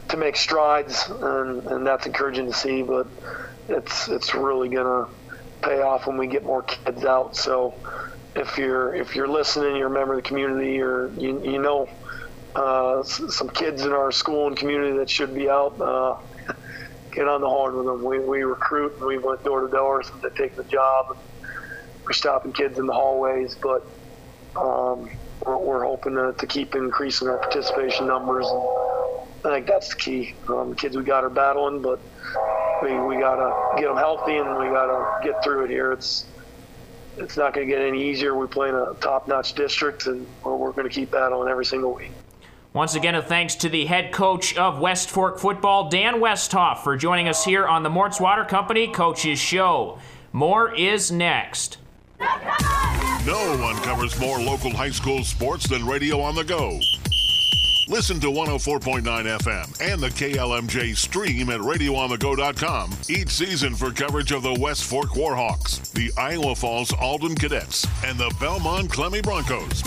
S17: to make strides, and, and that's encouraging to see. But it's it's really gonna pay off when we get more kids out. So if you're if you're listening, you're a member of the community, or you you know uh, some kids in our school and community that should be out. Uh, get on the horn with them. We, we recruit and we went door to door to take the job. We're stopping kids in the hallways, but um, we're, we're, hoping to, to, keep increasing our participation numbers. And I think that's the key. Um, the kids we got are battling, but we, we got to get them healthy and we got to get through it here. It's it's not going to get any easier. We play in a top-notch district, and we're, we're going to keep battling every single week.
S4: Once again, a thanks to the head coach of West Fork football, Dan Westhoff, for joining us here on the Mort's Water Company Coaches Show. More is next.
S1: No one covers more local high school sports than Radio on the Go. Listen to 104.9 FM and the KLMJ stream at radioonthego.com each season for coverage of the West Fork Warhawks, the Iowa Falls Alden Cadets, and the Belmond Klemme Broncos.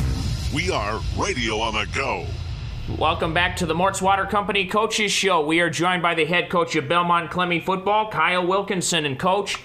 S1: We are Radio on the Go.
S4: Welcome back to the Mort's Water Company Coaches Show. We are joined by the head coach of Belmond Klemme football, Kyle Wilkinson. And, coach,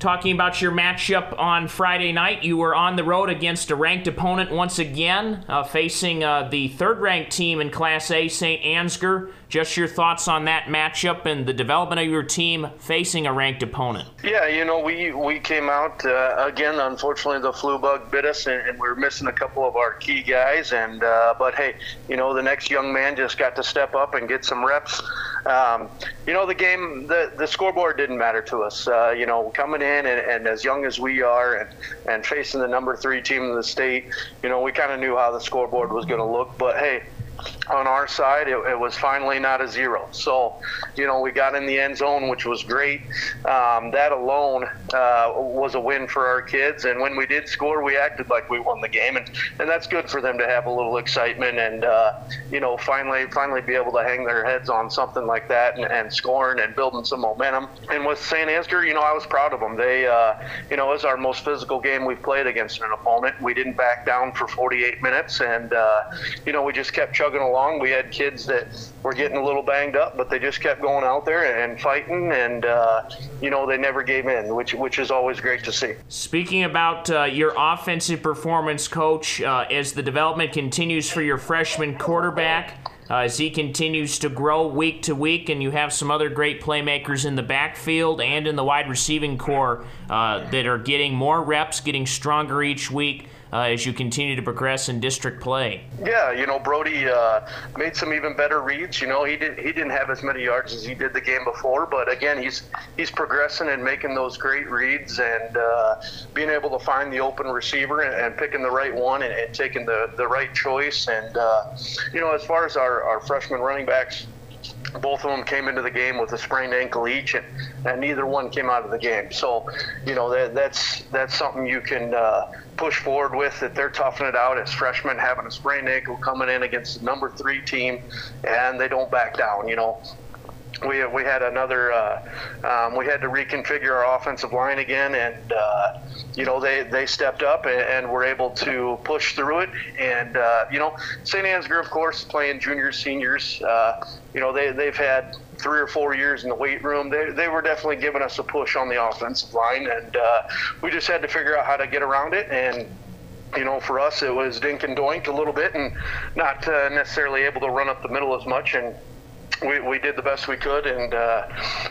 S4: Talking about your matchup on Friday night, you were on the road against a ranked opponent once again, uh, facing uh, the third ranked team in Class A, St. Ansgar. Just your thoughts on that matchup and the development of your team facing a ranked opponent.
S19: Yeah, you know, we, we came out, uh, again, unfortunately, the flu bug bit us, and, and we are missing a couple of our key guys. And uh, But hey, you know, the next young man just got to step up and get some reps. Um, you know, the game, the, the scoreboard didn't matter to us. Uh, you know, coming in and, and as young as we are and, and facing the number three team in the state, you know, we kind of knew how the scoreboard was going to look. But hey, on our side, it, it, was finally not a zero. So, you know, we got in the end zone, which was great. Um, that alone uh, was a win for our kids. And when we did score, we acted like we won the game, and, and that's good for them to have a little excitement and uh, you know finally finally be able to hang their heads on something like that and, and scoring and building some momentum. And with St. Ansgar, you know, I was proud of them. They, uh, you know, it was our most physical game we've played against an opponent. We didn't back down for 48 minutes, and uh, you know, we just kept chugging along. We had kids that were getting a little banged up, but they just kept going out there and fighting, and uh, you know they never gave in, which which is always great to see.
S4: Speaking about uh, your offensive performance, coach, uh, as the development continues for your freshman quarterback. Uh, as he continues to grow week to week, and you have some other great playmakers in the backfield and in the wide receiving core uh, that are getting more reps, getting stronger each week as you continue to progress in district play.
S19: Yeah, you know, Brody uh, made some even better reads. You know, he didn't he didn't have as many yards as he did the game before, but again, he's he's progressing and making those great reads and uh, being able to find the open receiver and, and picking the right one and, and, taking the, the right choice. And uh, you know, as far as our, our freshman running backs both of them came into the game with a sprained ankle each, and, and neither one came out of the game. So, you know, that, that's that's something you can uh, push forward with. That they're toughing it out as freshmen, having a sprained ankle coming in against the number three team, and they don't back down. You know, we, we had another uh, um, we had to reconfigure our offensive line again and uh, you know they, they stepped up and, and, were able to push through it and uh, you know St. Ann's Ansgar of course playing juniors seniors uh, you know they, they've had three or four years in the weight room they, they were definitely giving us a push on the offensive line and uh, we just had to figure out how to get around it and you know, for us, it was dink and doink a little bit and not uh, necessarily able to run up the middle as much. And we, we did the best we could, and uh,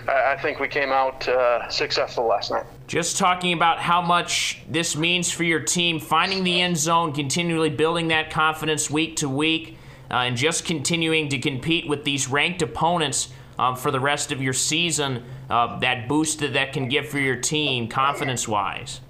S19: I, I, think we came out uh, successful last night.
S4: Just talking about how much this means for your team, finding the end zone, continually building that confidence week to week, uh, and just continuing to compete with these ranked opponents um, for the rest of your season. Uh, that boost that that can give for your team, confidence-wise.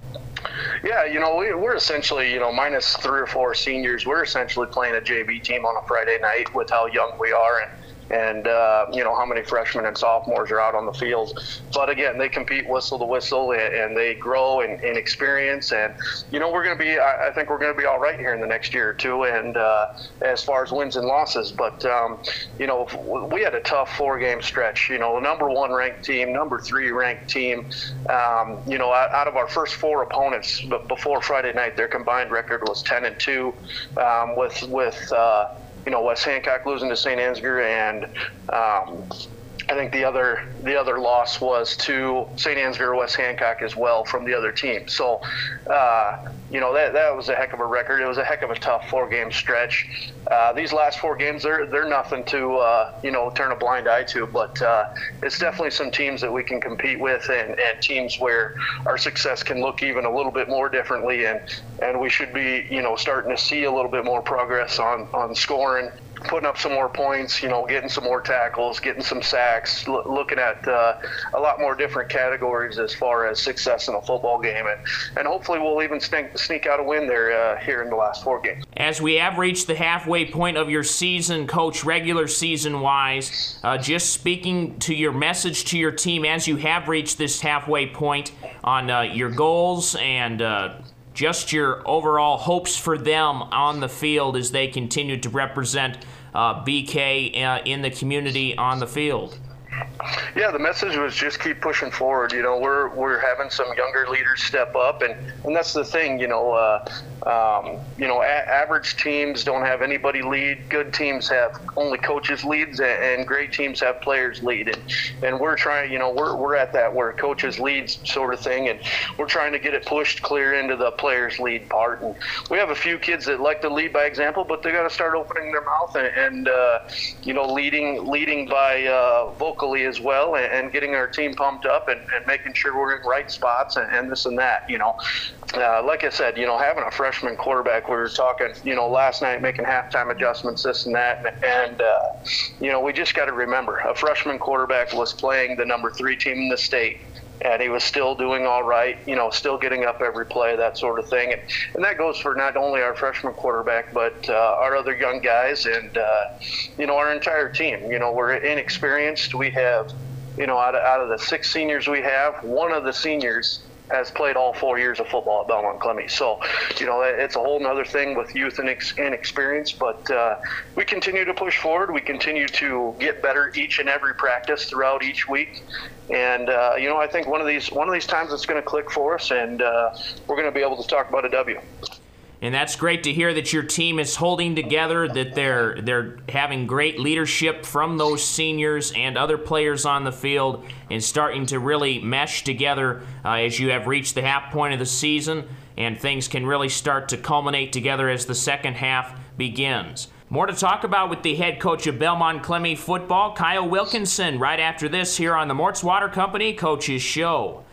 S19: Yeah, you know, we, are essentially, you know, minus three or four seniors, we're essentially playing a JV team on a Friday night with how young we are. And and uh, you know how many freshmen and sophomores are out on the field. But again, they compete whistle to whistle, and, and they grow in, in, experience. And you know we're going to be, I, I think we're going to be all right here in the next year or two. And uh, as far as wins and losses, but um, you know we had a tough four-game stretch. You know, number one ranked team, number three ranked team. Um, you know, out, out, of our first four opponents, but before Friday night, their combined record was 10 and two, um, with with uh, you know West Hancock losing to St. Ansgar and um, I think the other the other loss was to St. Ansgar West Hancock as well from the other team. So, uh, you know that that was a heck of a record. It was a heck of a tough four game stretch. Uh, these last four games, they're they're nothing to uh, you know turn a blind eye to. But uh, it's definitely some teams that we can compete with, and, and teams where our success can look even a little bit more differently, and and we should be you know starting to see a little bit more progress on on scoring putting up some more points, you know, getting some more tackles, getting some sacks, l- looking at uh, a lot more different categories as far as success in a football game, and, and hopefully we'll even sneak, sneak out a win there uh, here in the last four games.
S4: As we have reached the halfway point of your season, coach, regular season wise, uh, just speaking to your message to your team as you have reached this halfway point on uh, your goals and uh, just your overall hopes for them on the field as they continue to represent uh, BK uh, in the community on the field?
S19: Yeah, the message was just keep pushing forward. You know, we're we're having some younger leaders step up, and and that's the thing. You know, uh, Um, you know, a- average teams don't have anybody lead. Good teams have only coaches leads, and, great teams have players lead. And, and we're trying, you know, we're, we're at that where coaches leads sort of thing, and we're trying to get it pushed clear into the players lead part. And we have a few kids that like to lead by example, but they got to start opening their mouth and, and uh, you know, leading leading by uh, vocally as well, and, and, getting our team pumped up and, and making sure we're in right spots and, and this and that. You know, uh, like I said, you know, having a freshman quarterback, we were talking, you know, last night making halftime adjustments, this and that, and, uh, you know, we just got to remember a freshman quarterback was playing the number three team in the state and he was still doing all right, you know, still getting up every play, that sort of thing. And, and that goes for not only our freshman quarterback, but uh, our other young guys and, uh, you know, our entire team. You know, we're inexperienced. We have, you know, out of, out of the six seniors we have, one of the seniors has played all four years of football at Belmond Klemme. So, you know, it's a whole other thing with youth and inexperience, but uh, we continue to push forward. We continue to get better each and every practice throughout each week. And, uh, you know, I think one of these, one of these times it's going to click for us and uh, we're going to be able to talk about a W
S4: and that's great to hear that your team is holding together that they're they're having great leadership from those seniors and other players on the field and starting to really mesh together uh, as you have reached the half point of the season and things can really start to culminate together as the second half begins more to talk about with the head coach of Belmond Klemme football, Kyle Wilkinson, right after this here on the Mort's Water Company Coaches Show.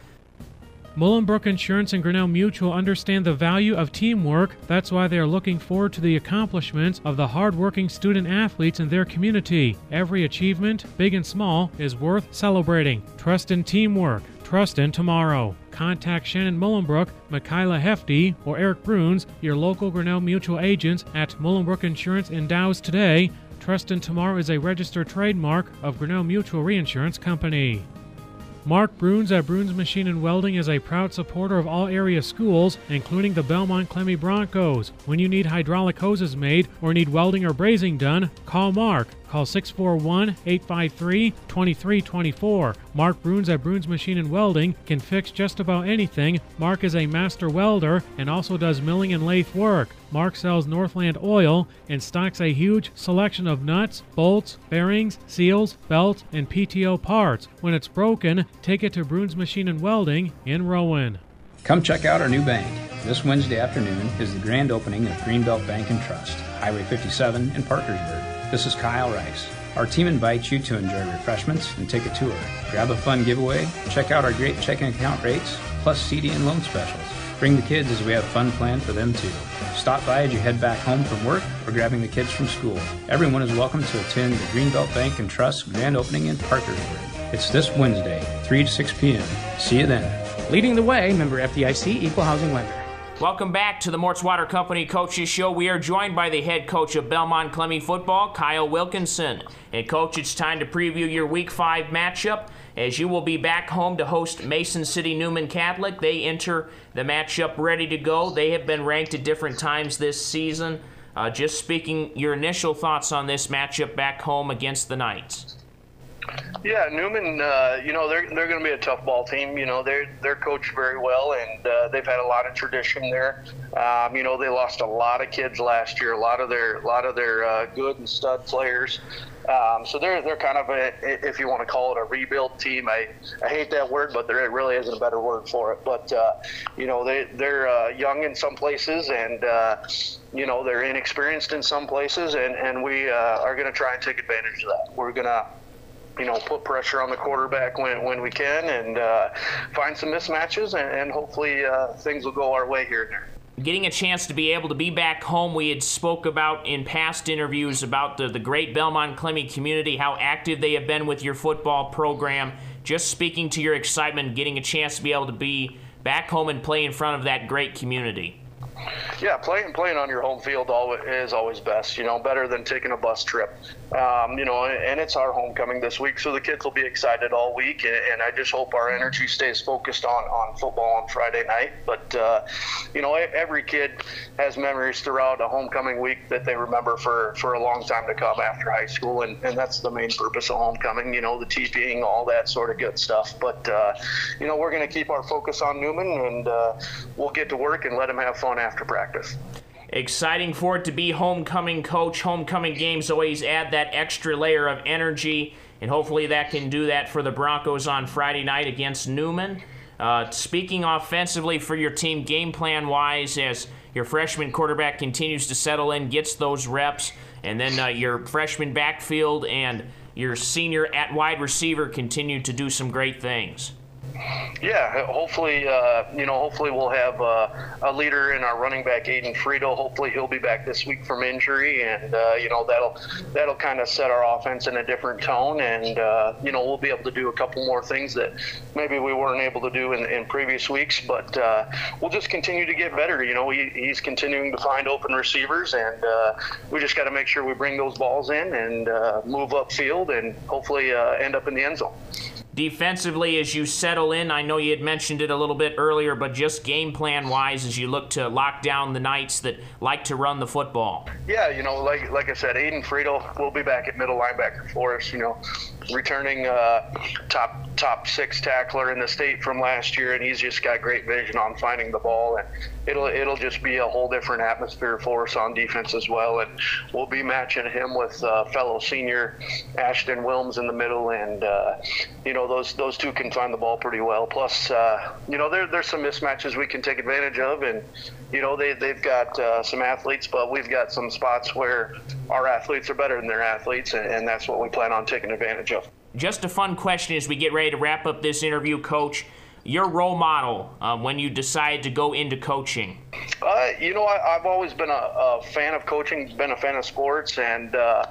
S8: Mullenbrook Insurance and Grinnell Mutual understand the value of teamwork. That's why they are looking forward to the accomplishments of the hardworking student athletes in their community. Every achievement, big and small, is worth celebrating. Trust in teamwork. Trust in tomorrow. Contact Shannon Mullenbrook, Michaela Hefty, or Eric Bruns, your local Grinnell Mutual agents at Mullenbrook Insurance in Dows today. Trust in Tomorrow is a registered trademark of Grinnell Mutual Reinsurance Company. Mark Bruns at Bruns Machine and Welding is a proud supporter of all area schools, including the Belmond Klemme Broncos. When you need hydraulic hoses made or need welding or brazing done, call Mark. Call 641 853 2324. Mark Bruns at Bruns Machine and Welding can fix just about anything. Mark is a master welder and also does milling and lathe work. Mark sells Northland oil and stocks a huge selection of nuts, bolts, bearings, seals, belts, and PTO parts. When it's broken, take it to Bruns Machine and Welding in Rowan.
S20: Come check out our new bank. This Wednesday afternoon is the grand opening of Greenbelt Bank and Trust, Highway 57 in Parkersburg. This is Kyle Rice. Our team invites you to enjoy refreshments and take a tour. Grab a fun giveaway, check out our great checking account rates, plus CD and loan specials. Bring the kids as we have fun planned for them too. Stop by as you head back home from work or grabbing the kids from school. Everyone is welcome to attend the Greenbelt Bank and Trust grand opening in Parkersburg. It's this Wednesday, 3 to 6 p.m. See you then.
S7: Leading the way, member FDIC, Equal Housing Lender.
S4: Welcome back to the Mort's Water Company Coaches Show. We are joined by the head coach of Belmond Klemme football, Kyle Wilkinson. And, coach, it's time to preview your Week 5 matchup as you will be back home to host Mason City Newman Catholic. They enter the matchup ready to go. They have been ranked at different times this season. Uh, just speaking your initial thoughts on this matchup back home against the Knights.
S19: Yeah, Newman. Uh, you know they're they're going to be a tough ball team. You know they're they're coached very well, and uh, they've had a lot of tradition there. Um, you know they lost a lot of kids last year. A lot of their a lot of their uh, good and stud players. Um, so they're they're kind of a if you want to call it a rebuild team. I, I hate that word, but there really isn't a better word for it. But uh, you know they they're uh, young in some places, and uh, you know they're inexperienced in some places, and and we uh, are going to try and take advantage of that. We're going to you know, put pressure on the quarterback when, when we can and uh, find some mismatches, and, and hopefully uh, things will go our way here. And there
S4: getting a chance to be able to be back home we had spoke about in past interviews about the, the great belmond klemme community how active they have been with your football program. Just speaking to your excitement getting a chance to be able to be back home and play in front of that great community
S19: yeah, playing playing on your home field always, is always best. You know, better than taking a bus trip. Um, you know, and it's our homecoming this week, so the kids will be excited all week. And, and I just hope our energy stays focused on on football on Friday night. But uh, you know, every kid has memories throughout a homecoming week that they remember for for a long time to come after high school, and and that's the main purpose of homecoming. You know, the teeping, all that sort of good stuff. But uh, you know, we're going to keep our focus on Newman, and uh, we'll get to work and let him have fun after after practice.
S4: Exciting for it to be homecoming coach. Homecoming games always add that extra layer of energy, and hopefully that can do that for the Broncos on Friday night against Newman. Uh, speaking offensively for your team, game plan wise, as your freshman quarterback continues to settle in, gets those reps, and then uh, your freshman backfield and your senior at wide receiver continue to do some great things.
S19: Yeah, hopefully, uh, you know, hopefully we'll have uh, a leader in our running back, Aiden Friedel. Hopefully he'll be back this week from injury, and uh, you know that'll that'll kind of set our offense in a different tone, and uh, you know we'll be able to do a couple more things that maybe we weren't able to do in, in previous weeks. But uh, we'll just continue to get better. You know, he, he's continuing to find open receivers, and uh, we just got to make sure we bring those balls in and move upfield, and hopefully end up in the end zone
S4: defensively as you settle in? I know you had mentioned it a little bit earlier, but just game plan wise as you look to lock down the Knights that like to run the football.
S19: Yeah, you know, like like I said, Aiden Friedel will be back at middle linebacker for us. You know, returning uh, top top six tackler in the state from last year, and he's just got great vision on finding the ball, and it'll it'll just be a whole different atmosphere for us on defense as well, and we'll be matching him with uh, fellow senior Ashton Wilms in the middle, and uh, you know those those two can find the ball pretty well. Plus, uh, you know there there's some mismatches we can take advantage of, and you know they they've got uh, some athletes, but we've got some spots where our athletes are better than their athletes, and, and that's what we plan on taking advantage of.
S4: Just a fun question as we get ready to wrap up this interview, Coach. Your role model um, when you decide to go into coaching?
S19: Uh, you know, I, have always been a, a, fan of coaching, been a fan of sports, and uh,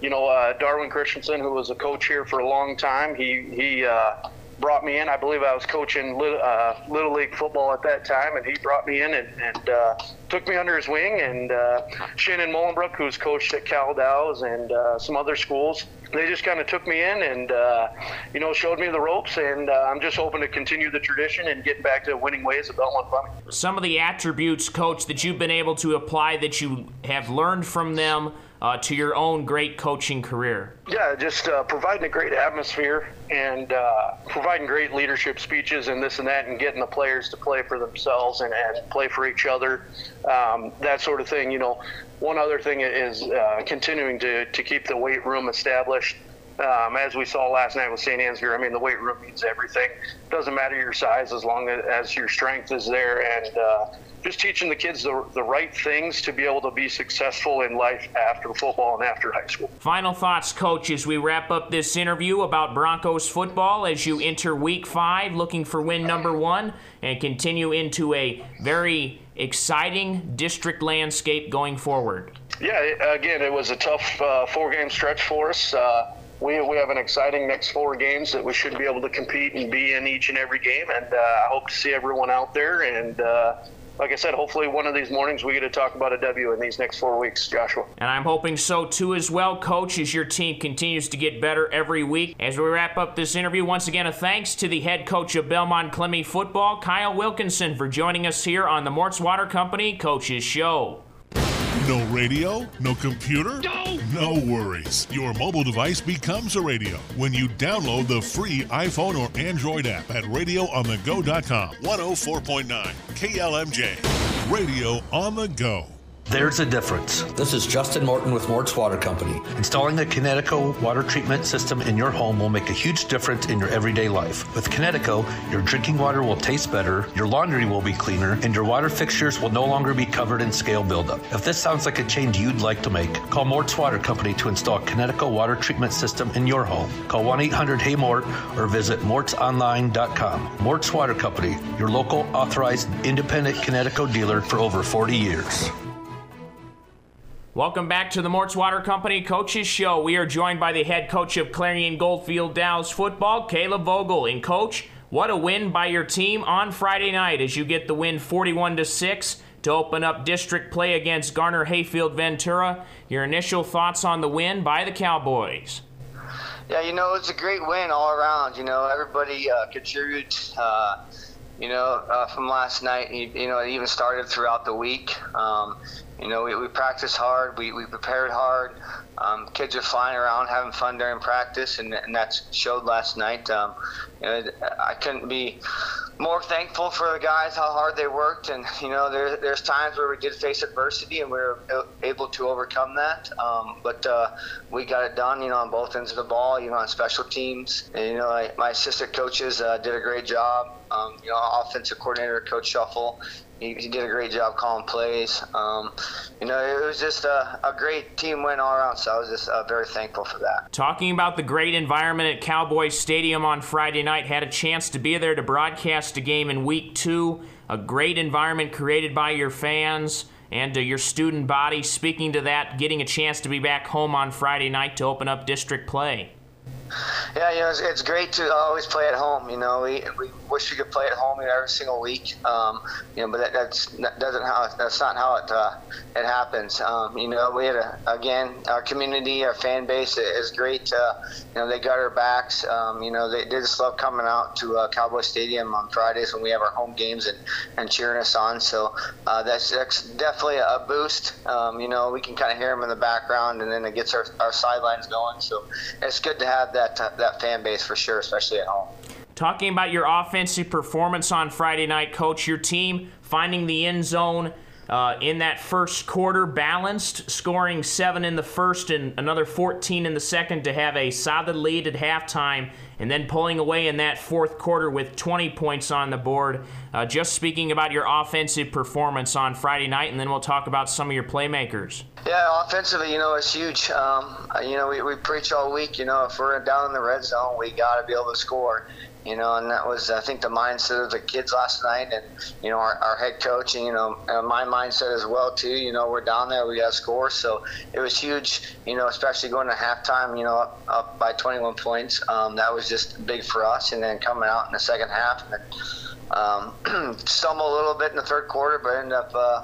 S19: you know, uh, Darwin Christensen, who was a coach here for a long time, he he uh, brought me in. I believe I was coaching little, uh, little league football at that time, and he brought me in and, and uh, took me under his wing. And uh, Shannon Mullenbrook, who's coached at Cal Dows and uh, some other schools, they just kind of took me in and uh, you know showed me the ropes. And uh, I'm just hoping to continue the tradition and get back to winning ways at Belmond Klemme.
S4: Some of the attributes, coach, that you've been able to apply that you have learned from them uh, to your own great coaching career?
S19: Yeah, just uh, providing a great atmosphere and uh, providing great leadership speeches and this and that, and getting the players to play for themselves and, and play for each other, um, that sort of thing. You know, one other thing is uh, continuing to, to keep the weight room established. Um, as we saw last night with St. Ansgar, I mean, the weight room means everything. Doesn't matter your size as long as your strength is there. And uh, just teaching the kids the, the right things to be able to be successful in life after football and after high school.
S4: Final thoughts, coach, as we wrap up this interview about Broncos football as you enter week five, looking for win number one and continue into a very exciting district landscape going forward.
S19: Yeah, again, it was a tough uh, four game stretch for us. Uh, we, we have an exciting next four games that we should be able to compete and be in each and every game. And uh, I hope to see everyone out there and uh, like I said, hopefully one of these mornings we get to talk about a W in these next four weeks, Joshua.
S4: And I'm hoping so too as well, Coach, as your team continues to get better every week. As we wrap up this interview, once again, a thanks to the head coach of Belmond Klemme football, Kyle Wilkinson, for joining us here on the Mort's Water Company Coaches Show.
S1: No radio? No computer? No! No worries. Your mobile device becomes a radio when you download the free iPhone or Android app at radioonthego.com. 104.9 KLMJ. Radio on the go.
S5: There's a difference. This is Justin Morton with Mort's Water Company. Installing a Kinetico water treatment system in your home will make a huge difference in your everyday life. With Kinetico, your drinking water will taste better, your laundry will be cleaner, and your water fixtures will no longer be covered in scale buildup. If this sounds like a change you'd like to make, call Mort's Water Company to install Kinetico water treatment system in your home. Call 1-800-HEY-MORT or visit mortsonline.com. Mort's Water Company, your local authorized independent Kinetico dealer for over 40 years.
S4: Welcome back to the Mort's Water Company Coaches Show. We are joined by the head coach of Clarion Goldfield Dows football, Caleb Vogel. And coach, what a win by your team on Friday night as you get the win 41 to 6 to open up district play against Garner Hayfield Ventura. Your initial thoughts on the win by the Cowboys?
S21: Yeah, you know, it's a great win all around. You know, everybody uh, contributes. Uh, you know, uh, from last night. You, you, know, it even started throughout the week. Um, you know, we, we practiced hard, we, we prepared hard. Um, kids are flying around, having fun during practice, and, and that showed last night. Um, you know, I couldn't be more thankful for the guys how hard they worked, and you know there, there's times where we did face adversity and we were able to overcome that. Um, but uh, we got it done, you know, on both ends of the ball, you know, on special teams. And you know, I, my assistant coaches uh, did a great job. Um, you know, offensive coordinator Coach Shuffle, he, he, did a great job calling plays. Um, you know, it was just a, a, great team win all around. So I was just uh, very thankful for that.
S4: Talking about the great environment at Cowboys Stadium on Friday night, had a chance to be there to broadcast a game in Week Two. A great environment created by your fans and uh, your student body. Speaking to that, getting a chance to be back home on Friday night to open up district play.
S21: Yeah, you know, it's, it's, great to always play at home. You know, we, we wish we could play at home every single week. Um, you know, but that, that's that doesn't how that's not how it uh, it happens. Um, you know, we had a, again our community, our fan base is great. Uh, you know, they got our backs. Um, you know, they, they just love coming out to uh, Cowboy Stadium on Fridays when we have our home games and, and cheering us on. So uh, that's, that's definitely a boost. Um, you know, we can kind of hear them in the background, and then it gets our, our sidelines going. So it's good to have that that fan base for sure, especially at home.
S4: Talking about your offensive performance on Friday night, coach, your team finding the end zone uh, in that first quarter, balanced, scoring seven in the first and another 14 in the second to have a solid lead at halftime, and then pulling away in that fourth quarter with 20 points on the board. Uh, just speaking about your offensive performance on Friday night, and then we'll talk about some of your playmakers.
S21: Yeah, offensively, you know, it's huge. Um, you know, we, we preach all week, you know, if we're down in the red zone, we got to be able to score you know, and that was I think the mindset of the kids last night, and you know our, our head coach, and you know my mindset as well too. You know, we're down there, we got to score, so it was huge. You know, especially going to halftime, you know, up, up by 21 points. Um, that was just big for us, and then coming out in the second half, and then um, stumbled a little bit in the third quarter, but ended up uh,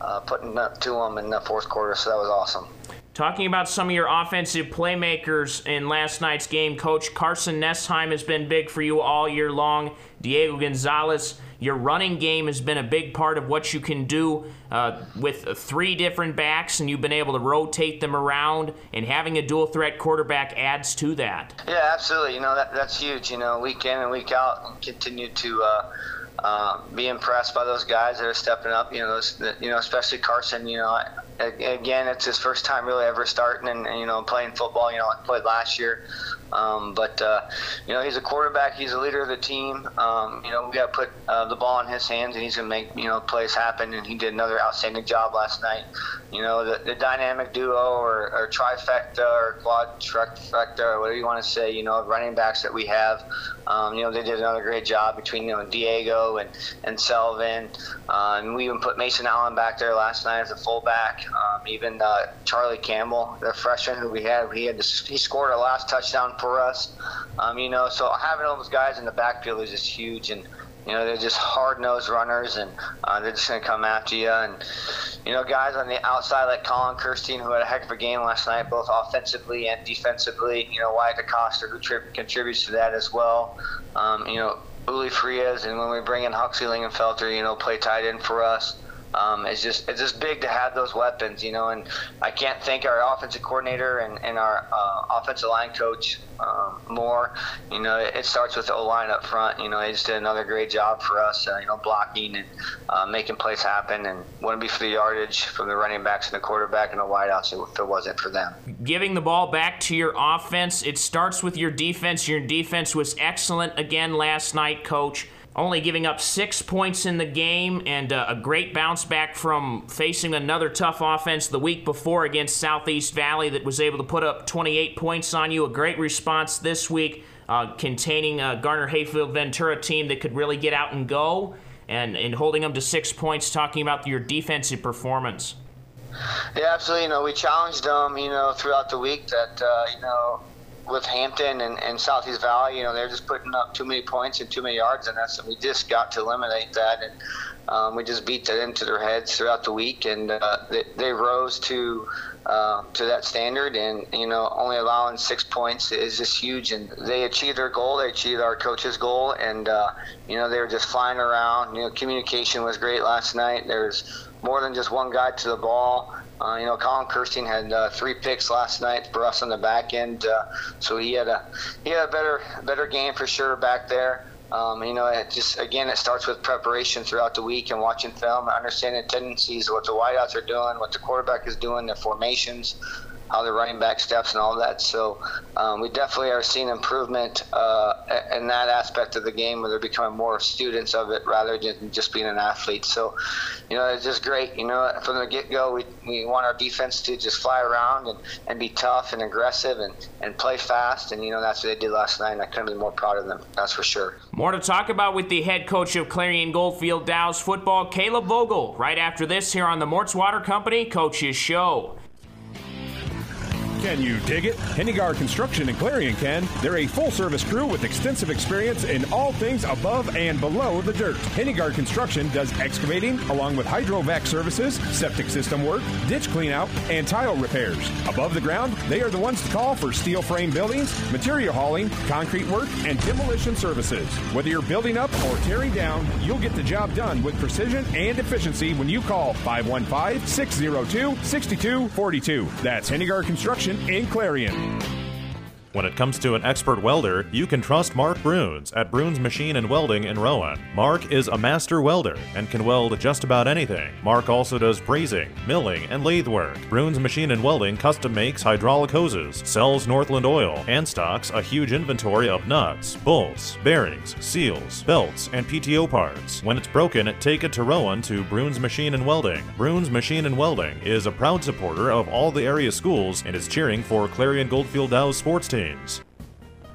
S21: uh, putting up to them in the fourth quarter, so that was awesome.
S4: Talking about some of your offensive playmakers in last night's game, Coach Carson Nessheim has been big for you all year long. Diego Gonzalez, your running game has been a big part of what you can do uh, with three different backs, and you've been able to rotate them around. And having a dual threat quarterback adds to that.
S21: Yeah, absolutely. You know that that's huge. You know, week in and week out, continue to. Uh, uh, be impressed by those guys that are stepping up. You know, those, you know, especially Carson. You know, again, it's his first time really ever starting and, and you know playing football. You know, played last year, um, but uh, you know he's a quarterback. He's a leader of the team. Um, you know, we got to put uh, the ball in his hands, and he's gonna make you know plays happen. And he did another outstanding job last night. You know, the, the dynamic duo or, or trifecta or quad trifecta or whatever you want to say. You know, running backs that we have. Um, you know, they did another great job between you know Diego and and Selvin. Uh, and we even put Mason Allen back there last night as a fullback. Um, even uh, Charlie Campbell, the freshman who we had, he had he scored our last touchdown for us. Um, you know, so having all those guys in the backfield is just huge, and you know they're just hard-nosed runners, and uh, they're just going to come after you. And you know, guys on the outside like Colin Kirstein, who had a heck of a game last night, both offensively and defensively. You know, Wyatt DeCosta, who tri- contributes to that as well. Um, you know, Uli Frias, and when we bring in Huxley Lingenfelter, you know, play tight end for us um, it's just it's just big to have those weapons, you know. And I can't thank our offensive coordinator and, and our uh, offensive line coach um, more. You know, it, it starts with the O line up front. You know, they just did another great job for us. Uh, you know, blocking and uh, making plays happen. And wouldn't be for the yardage from the running backs and the quarterback and the wideouts if it wasn't for them.
S4: Giving the ball back to your offense, it starts with your defense. Your defense was excellent again last night, coach only giving up six points in the game and uh, a great bounce back from facing another tough offense the week before against Southeast Valley that was able to put up 28 points on you. A great response this week, uh, containing a Garner Hayfield Ventura team that could really get out and go and, and holding them to six points, talking about your defensive performance.
S21: Yeah, absolutely. You know, we challenged them, you know, throughout the week that, uh, you know, with Hampton and, and Southeast Valley, you know, they're just putting up too many points and too many yards in us, and we just got to eliminate that. And um, we just beat that into their heads throughout the week, and uh, they, they rose to uh, to that standard. And you know, only allowing six points is just huge. And they achieved their goal. They achieved our coach's goal, and uh, you know, they were just flying around. You know, communication was great last night. There's more than just one guy to the ball. Uh, you know, Colin Kirstein had uh, three picks last night for us on the back end, uh, so he had a he had a better better game for sure back there. Um, you know, it just again, it starts with preparation throughout the week and watching film, understanding tendencies, what the wideouts are doing, what the quarterback is doing, their formations, how the running back steps and all that. So um, we definitely are seeing improvement uh, in that aspect of the game where they're becoming more students of it rather than just being an athlete. So, you know, it's just great. You know, from the get go, we, we want our defense to just fly around and, and be tough and aggressive and, and play fast. And, you know, that's what they did last night. And I couldn't be more proud of them. That's for sure.
S4: More to talk about with the head coach of Clarion Goldfield Dows football, Caleb Vogel, right after this here on the Mort's Water Company Coaches Show.
S18: Can you dig it? Hennigar Construction and Clarion can. They're a full service crew with extensive experience in all things above and below the dirt. Hennigar Construction does excavating along with hydrovac services, septic system work, ditch cleanout, and tile repairs. Above the ground, they are the ones to call for steel frame buildings, material hauling, concrete work, and demolition services. Whether you're building up or tearing down, you'll get the job done with precision and efficiency when you call 515 602 6242. That's Hennigar Construction in Clarion.
S16: When it comes to an expert welder, you can trust Mark Bruns at Bruns Machine and Welding in Rowan. Mark is a master welder and can weld just about anything. Mark also does brazing, milling, and lathe work. Bruns Machine and Welding custom makes hydraulic hoses, sells Northland oil, and stocks a huge inventory of nuts, bolts, bearings, seals, belts, and PTO parts. When it's broken, take it to Rowan to Bruns Machine and Welding. Bruns Machine and Welding is a proud supporter of all the area schools and is cheering for Clarion Goldfield Dows sports team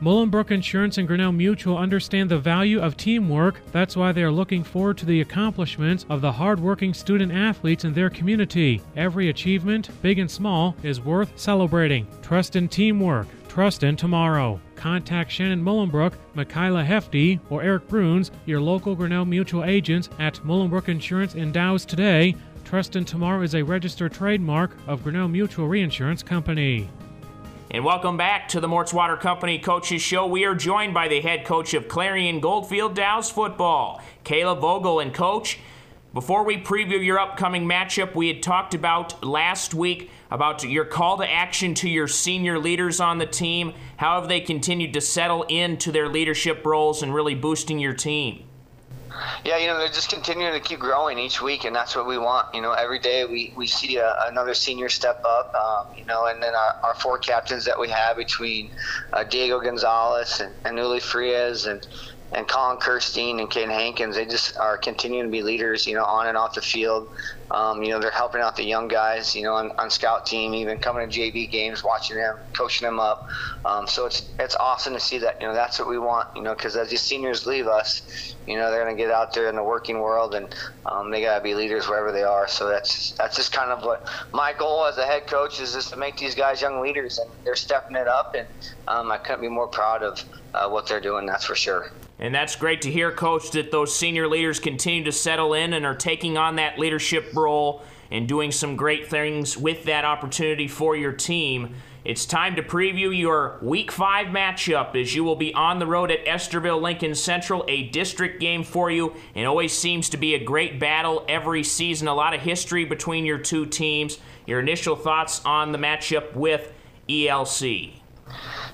S8: Mullenbrook Insurance and Grinnell Mutual understand the value of teamwork. That's why they are looking forward to the accomplishments of the hardworking student athletes in their community. Every achievement, big and small, is worth celebrating. Trust in teamwork. Trust in tomorrow. Contact Shannon Mullenbrook, Michaela Hefty, or Eric Bruns, your local Grinnell Mutual agents at Mullenbrook Insurance in Dows today. Trust in Tomorrow is a registered trademark of Grinnell Mutual Reinsurance Company.
S4: And welcome back to the Mort's Water Company Coaches Show. We are joined by the head coach of Clarion Goldfield Dows football, Caleb Vogel. And coach, before we preview your upcoming matchup, we had talked about last week about your call to action to your senior leaders on the team. How have they continued to settle into their leadership roles and really boosting your team?
S21: Yeah, you know, they're just continuing to keep growing each week, and that's what we want. You know, every day we, we see a, another senior step up, um, you know, and then our, our four captains that we have between uh, Diego Gonzalez and, and Uli Frias and, and Colin Kirstein and Ken Hankins, they just are continuing to be leaders, you know, on and off the field. Um, you know, they're helping out the young guys, you know, on, on scout team, even coming to JV games, watching them, coaching them up. Um, so it's it's awesome to see that. You know, that's what we want. You know, because as these seniors leave us, you know, they're going to get out there in the working world, and um, they got to be leaders wherever they are. So that's that's just kind of what my goal as a head coach is, just to make these guys young leaders, and they're stepping it up, and um, I couldn't be more proud of uh, what they're doing. That's for sure.
S4: And that's great to hear, Coach, that those senior leaders continue to settle in and are taking on that leadership role and doing some great things with that opportunity for your team. It's time to preview your Week 5 matchup as you will be on the road at Estherville Lincoln Central, a district game for you, and always seems to be a great battle every season. A lot of history between your two teams. Your initial thoughts on the matchup with ELC?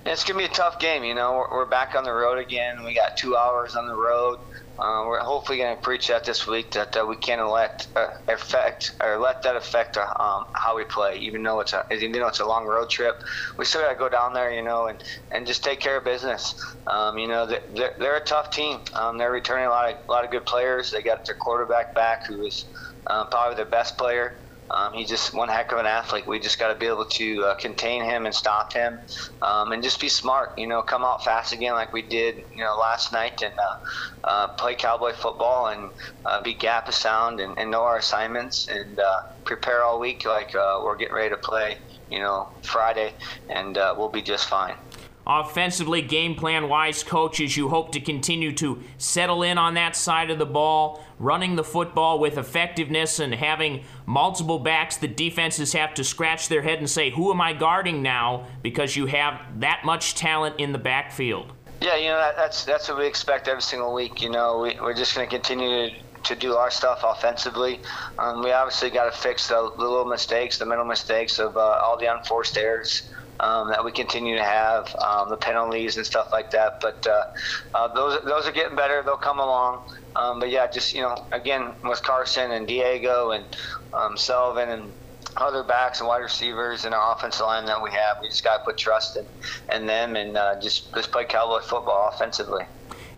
S21: It's gonna be a tough game. You know, we're, we're back on the road again. We got two hours on the road. Uh, we're hopefully to preach that this week that uh, we can't let uh, affect or let that affect uh, um, how we play. Even though it's a even though it's a long road trip, we still got to go down there, you know, and, and just take care of business. Um, you know, they're, they're a tough team. Um, they're returning a lot of a lot of good players. They got their quarterback back, who is uh, probably their best player. Um, he's just one heck of an athlete. We just got to be able to uh, contain him and stop him, um, and just be smart. You know, come out fast again like we did, you know, last night, and uh, uh, play cowboy football and uh, be gap of sound and, and, know our assignments and uh, prepare all week like uh, we're getting ready to play. You know, Friday, and we'll be just fine.
S4: Offensively, game plan wise, coaches, you hope to continue to settle in on that side of the ball, running the football with effectiveness and having multiple backs. The defenses have to scratch their head and say, Who am I guarding now? because you have that much talent in the backfield.
S21: Yeah, you know, that, that's, that's what we expect every single week. You know, we, we're just going to continue to to do our stuff offensively. Um, we obviously got to fix the, the, little mistakes, the mental mistakes of uh, all the unforced errors um, that we continue to have, um, the penalties and stuff like that. But uh, uh, those those are getting better. They'll come along. Um, but yeah, just you know, again with Carson and Diego and um, Sullivan and other backs and wide receivers and our offensive line that we have, we just got to put trust in, in them and uh, just just play cowboy football offensively.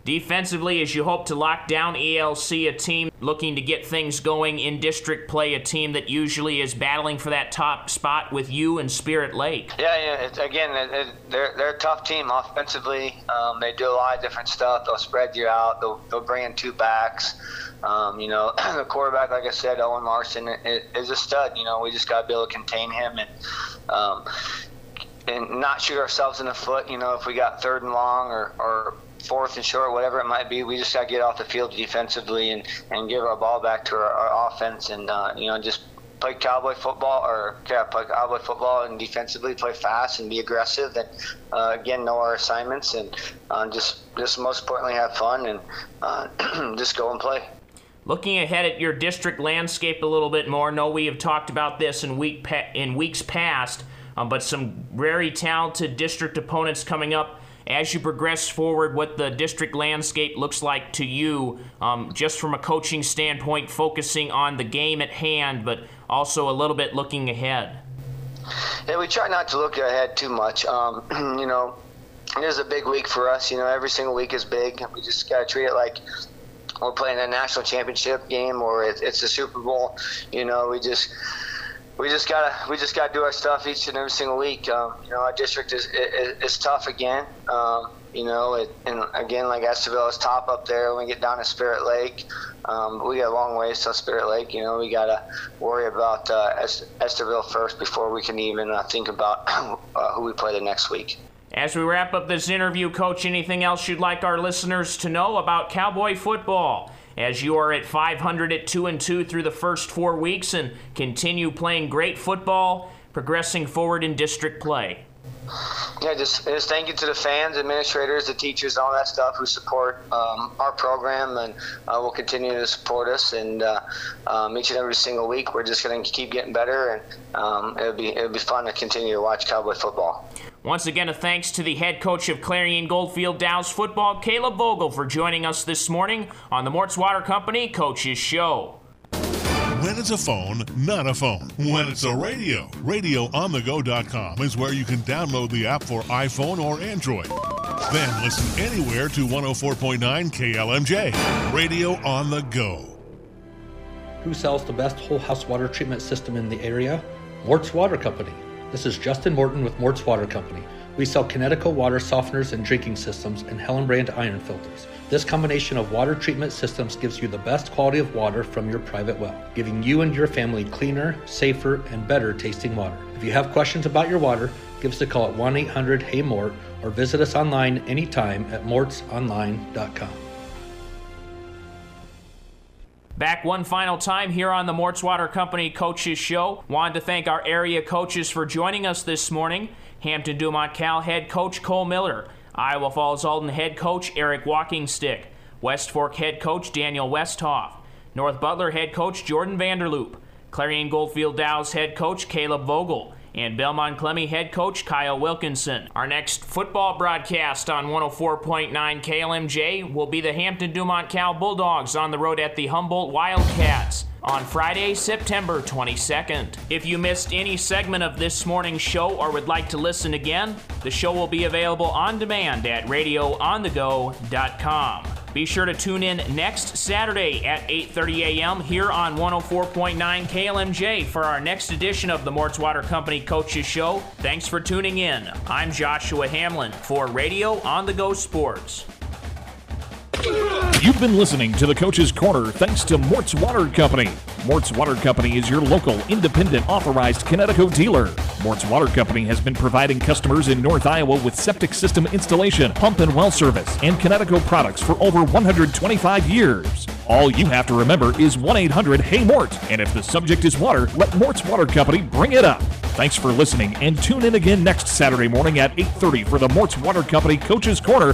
S4: Defensively, as you hope to lock down ELC, a team looking to get things going in district play, a team that usually is battling for that top spot with you and Spirit Lake.
S21: Yeah, yeah. It's, again, it, it, they're they're a tough team offensively. Um, they do a lot of different stuff. They'll spread you out. They'll they'll bring in two backs. Um, you know, the quarterback, like I said, Owen Larson is a stud. You know, we just got to be able to contain him and. Um, and not shoot ourselves in the foot. You know, if we got third and long or, or fourth and short, whatever it might be, we just got to get off the field defensively and, and give our ball back to our, our offense and, uh, you know, just play cowboy football or yeah, play cowboy football and defensively play fast and be aggressive and uh, again know our assignments and uh, just just most importantly have fun and uh, just go and play.
S4: Looking ahead at your district landscape a little bit more, know we have talked about this in week pa- in weeks past, um, but some very talented district opponents coming up as you progress forward, what the district landscape looks like to you, um, just from a coaching standpoint, focusing on the game at hand, but also a little bit looking ahead?
S21: Yeah, we try not to look ahead too much. Um, you know, it is a big week for us. You know, every single week is big. We just got to treat it like we're playing a national championship game or it's a Super Bowl. You know, we just we just gotta we just gotta do our stuff each and every single week. Um, you know, our district is is, is tough again. Um, you know, it, and again, like Estherville is top up there. When we get down to Spirit Lake, um, we got a long ways to Spirit Lake. You know, we gotta worry about uh, Estherville first before we can even uh, think about uh, who we play the next week.
S4: As we wrap up this interview, Coach, anything else you'd like our listeners to know about Cowboy football? As you are at 500 at 2 and 2 through the first 4 weeks and continue playing great football, progressing forward in district play.
S21: Yeah, just, just thank you to the fans, administrators, the teachers, all that stuff who support um, our program and uh, will continue to support us. And uh, um, each and every single week, we're just going to keep getting better, and um, it'll be it'll be fun to continue to watch Cowboy football.
S4: Once again, a thanks to the head coach of Clarion Goldfield Dows football, Caleb Vogel, for joining us this morning on the Mort's Water Company Coaches Show.
S1: When it's a phone, not a phone. When it's a radio, radioonthego.com is where you can download the app for iPhone or Android. Then listen anywhere to 104.9 KLMJ. Radio on the go.
S5: Who sells the best whole house water treatment system in the area? Mort's Water Company. This is Justin Morton with Mort's Water Company. We sell Kinetico water softeners and drinking systems and Hellenbrand iron filters. This combination of water treatment systems gives you the best quality of water from your private well, giving you and your family cleaner, safer, and better tasting water. If you have questions about your water, give us a call at 1 800 Hey Mort or visit us online anytime at mortsonline.com.
S4: Back one final time here on the Mort's Water Company Coaches Show. Wanted to thank our area coaches for joining us this morning. Hampton Dumont Cal head coach Cole Miller, Iowa Falls Alden head coach Eric Walkingstick, West Fork head coach Daniel Westhoff, North Butler head coach Jordan Vanderloop, Clarion Goldfield Dows head coach Caleb Vogel, and Belmond Klemme head coach Kyle Wilkinson. Our next football broadcast on 104.9 KLMJ will be the Hampton Dumont Cal Bulldogs on the road at the Humboldt Wildcats on Friday, September 22nd. If you missed any segment of this morning's show or would like to listen again, the show will be available on demand at radioonthego.com. Be sure to tune in next Saturday at 8:30 a.m. here on 104.9 KLMJ for our next edition of the Mort's Water Company Coaches Show. Thanks for tuning in. I'm Joshua Hamlin for Radio on the Go Sports.
S3: You've been listening to the Coach's Corner thanks to Mort's Water Company. Mort's Water Company is your local independent authorized Kinetico dealer. Mort's Water Company has been providing customers in North Iowa with septic system installation, pump and well service, and Kinetico products for over 125 years. All you have to remember is 1 800 Hey Mort, and if the subject is water, let Mort's Water Company bring it up. Thanks for listening, and tune in again next Saturday morning at 8:30 for the Mort's Water Company Coach's Corner